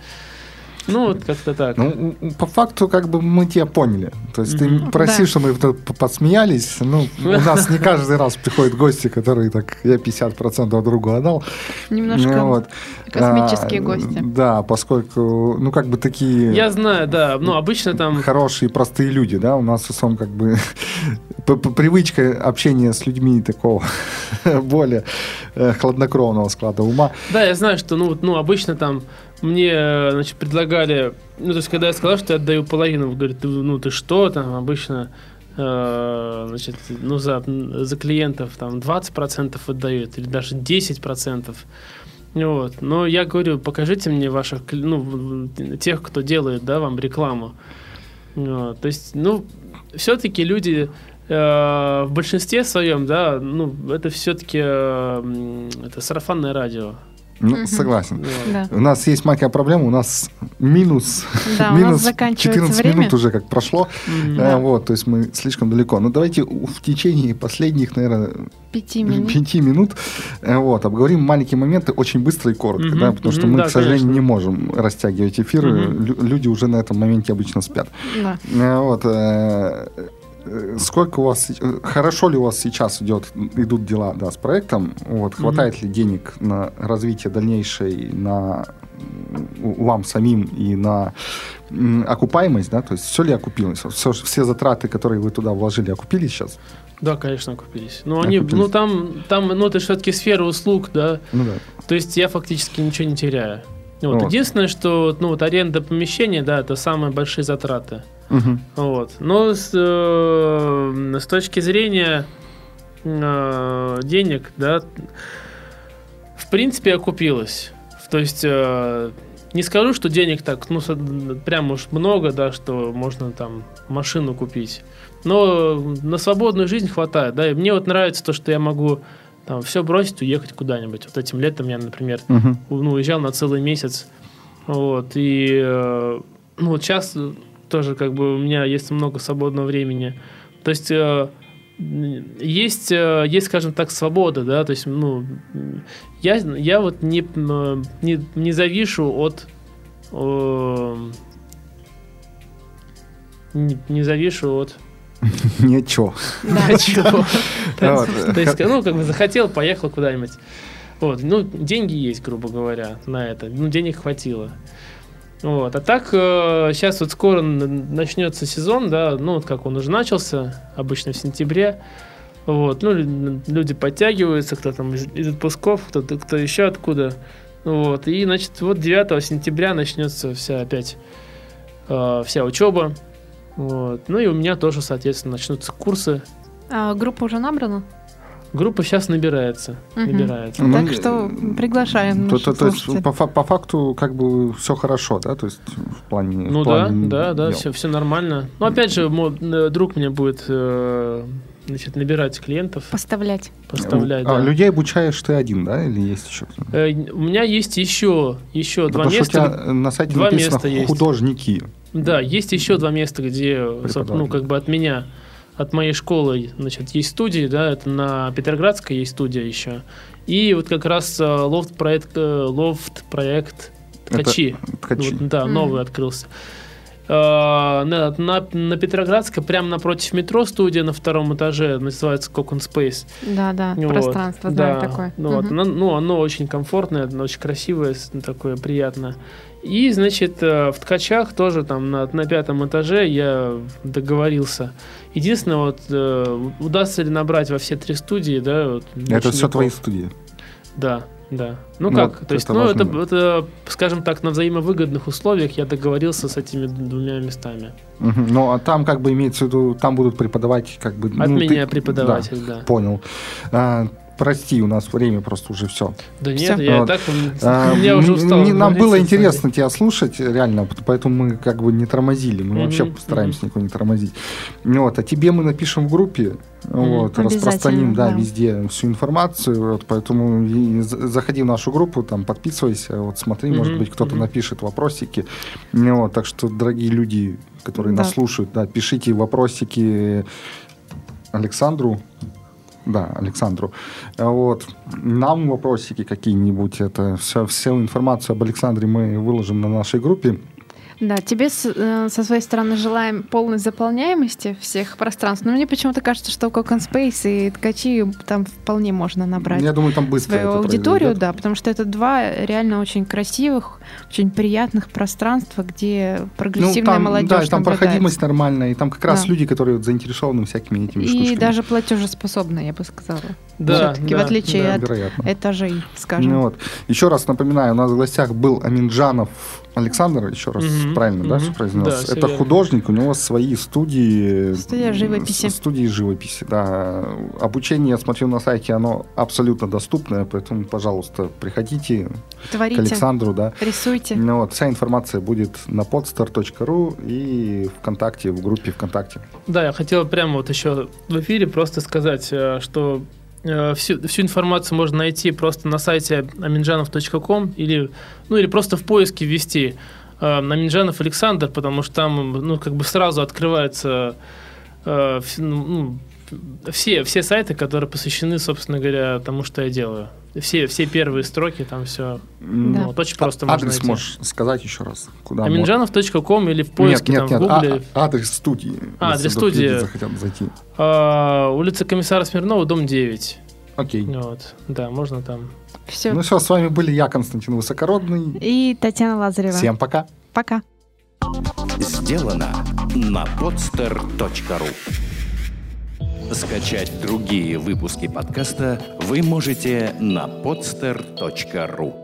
Ну, вот как-то так. Ну, по факту, как бы мы тебя поняли. То есть mm-hmm. ты просишь, да. чтобы мы посмеялись. Ну, у нас не каждый раз приходят гости, которые так, я 50% другу отдал. Немножко ну, вот. космические а, гости. Да, поскольку, ну, как бы такие... Я знаю, да. Ну, обычно там... Хорошие, простые люди, да. У нас в основном как бы [LAUGHS] привычка общения с людьми такого [LAUGHS] более э, хладнокровного склада ума. Да, я знаю, что, ну, ну обычно там мне, значит, предлагали, ну, то есть, когда я сказал, что я отдаю половину, говорит, ну, ты что, там, обычно, э, значит, ну, за, за клиентов, там, 20% отдают, или даже 10%. Вот. Но я говорю, покажите мне ваших, ну, тех, кто делает, да, вам рекламу. Вот, то есть, ну, все-таки люди э, в большинстве своем, да, ну, это все-таки э, это сарафанное радио. Ну, угу. согласен. Да. У нас есть маленькая проблема, у нас минус, да, минус нас 14 время. минут уже как прошло. Да. Вот, то есть мы слишком далеко. Но давайте в течение последних, наверное, пяти минут, пяти минут э, вот, обговорим маленькие моменты очень быстро и коротко, угу. да, потому что угу, мы, да, к сожалению, конечно. не можем растягивать эфиры. Угу. Люди уже на этом моменте обычно спят. Да. Э, вот, э, Э, сколько у вас, э, хорошо ли у вас сейчас идет, идут дела да, с проектом? Вот, хватает mm-hmm. ли денег на развитие дальнейшее, на вам самим и на окупаемость, да, то есть все ли окупилось? Все, все затраты, которые вы туда вложили, окупились сейчас? Да, конечно, окупились. Но они, окупились. ну там, там, ну это все-таки сфера услуг, да. Ну да. То есть я фактически ничего не теряю. Вот. Вот. Единственное, что ну вот аренда помещения, да, это самые большие затраты. Угу. Вот. Но с, э, с точки зрения э, денег, да, в принципе, окупилось. То есть э, не скажу, что денег так, ну, прям уж много, да, что можно там машину купить. Но на свободную жизнь хватает, да. И мне вот нравится то, что я могу там все бросить, уехать куда-нибудь. Вот этим летом я, например, uh ну, уезжал на целый месяц. Вот, и э, ну, вот сейчас тоже как бы у меня есть много свободного времени. То есть э, есть, э, есть, скажем так, свобода, да, то есть, ну, я, я вот не, не, не завишу от э, не, не завишу от [LAUGHS] Ничего. [LAUGHS] Ничего. То есть, ну, как бы захотел, поехал куда-нибудь. Вот, ну, деньги есть, грубо говоря, на это. Ну, денег хватило. Вот. А так, э, сейчас вот скоро начнется сезон, да, ну, вот как он уже начался, обычно в сентябре. Вот, ну, люди подтягиваются, кто там из, из отпусков, кто, кто еще откуда. Вот, и, значит, вот 9 сентября начнется вся опять э, вся учеба. Вот. Ну и у меня тоже, соответственно, начнутся курсы. А группа уже набрана? Группа сейчас набирается. Угу. набирается. Ну, так что приглашаем. То, то, то есть по, по факту как бы все хорошо, да? То есть в плане. Ну в плане да, да, да, все, все нормально. Ну опять же, мой э, друг мне будет э, значит, набирать клиентов. Поставлять. Поставлять, а, да. Людей обучаешь ты один, да, или есть еще кто-то? Э, у меня есть еще, еще да, два места. Что у тебя на сайте два места есть. художники. Да, есть еще два места, где, ну, как бы от меня от моей школы, значит, есть студии, да, это на Петроградской есть студия еще. И вот как раз лофт-проект, э, лофт-проект Ткачи. Это ткачи. Вот, да, новый открылся. Uh, на, на, на Петроградской, прямо напротив метро, студия на втором этаже, называется Cocoon Space. Да, да, вот. пространство, да, такое. Ну, вот, оно, ну, оно очень комфортное, оно очень красивое, такое приятное. И, значит, э, в ткачах тоже там на, на пятом этаже я договорился. Единственное, вот э, удастся ли набрать во все три студии, да? Вот, это все твои студии? Да, да. Ну, ну как? То есть, ну, это, это, скажем так, на взаимовыгодных условиях я договорился с этими двумя местами. Угу. Ну, а там как бы имеется в виду, там будут преподавать как бы... От ну, меня ты... преподаватель, да. да. Понял. А, прости, у нас время просто уже все. Да нет, все. я вот. так, а, я уже устал. Нам было интересно тебя слушать, реально, поэтому мы как бы не тормозили, мы mm-hmm. вообще постараемся mm-hmm. никого не тормозить. Вот, а тебе мы напишем в группе, mm-hmm. вот, распространим, да, да, везде всю информацию, вот, поэтому заходи в нашу группу, там, подписывайся, вот, смотри, mm-hmm. может быть, кто-то mm-hmm. напишет вопросики, вот, так что, дорогие люди, которые да. нас слушают, да, пишите вопросики Александру, да, Александру. Вот. Нам вопросики какие-нибудь, это все, всю информацию об Александре мы выложим на нашей группе. Да, тебе с, э, со своей стороны желаем полной заполняемости всех пространств. Но мне почему-то кажется, что Cocoon Space и Ткачи там вполне можно набрать. Я думаю, там быстро свою аудиторию, да, потому что это два реально очень красивых, очень приятных пространства, где прогрессивная ну, там, молодежь Да, там проходимость нормальная, и там как раз да. люди, которые вот заинтересованы всякими этими и штучками. И даже платежеспособные, я бы сказала. Да, Все-таки да, в отличие да, от вероятно. этажей, скажем. Ну, вот. Еще раз напоминаю, у нас в гостях был Аминджанов Александр, еще раз. Угу угу. правильно, угу. да, все произнес? Да, Это верно. художник, у него свои студии. Студия живописи. Студии живописи, да. Обучение, я смотрю на сайте, оно абсолютно доступное, поэтому, пожалуйста, приходите Творите, к Александру, да. Рисуйте. Ну, вот, вся информация будет на podstar.ru и ВКонтакте, в группе ВКонтакте. Да, я хотел прямо вот еще в эфире просто сказать, э, что э, Всю, всю информацию можно найти просто на сайте aminjanov.com или, ну, или просто в поиске ввести э, Аминджанов Александр, потому что там ну, как бы сразу открывается э, ну, все, все сайты, которые посвящены, собственно говоря, тому, что я делаю. Все, все первые строки, там все да. вот, очень просто а, Адрес найти. можешь сказать еще раз? Куда Аминджанов.ком или в поиске нет, нет, там, нет, в Гугле. А, адрес студии. А, адрес студии. захотят зайти. А, улица Комиссара Смирнова, дом 9. Окей. Вот, да, можно там. Все. Ну все, с вами были я, Константин Высокородный. И Татьяна Лазарева. Всем пока. Пока. Сделано на podster.ru Скачать другие выпуски подкаста вы можете на podster.ru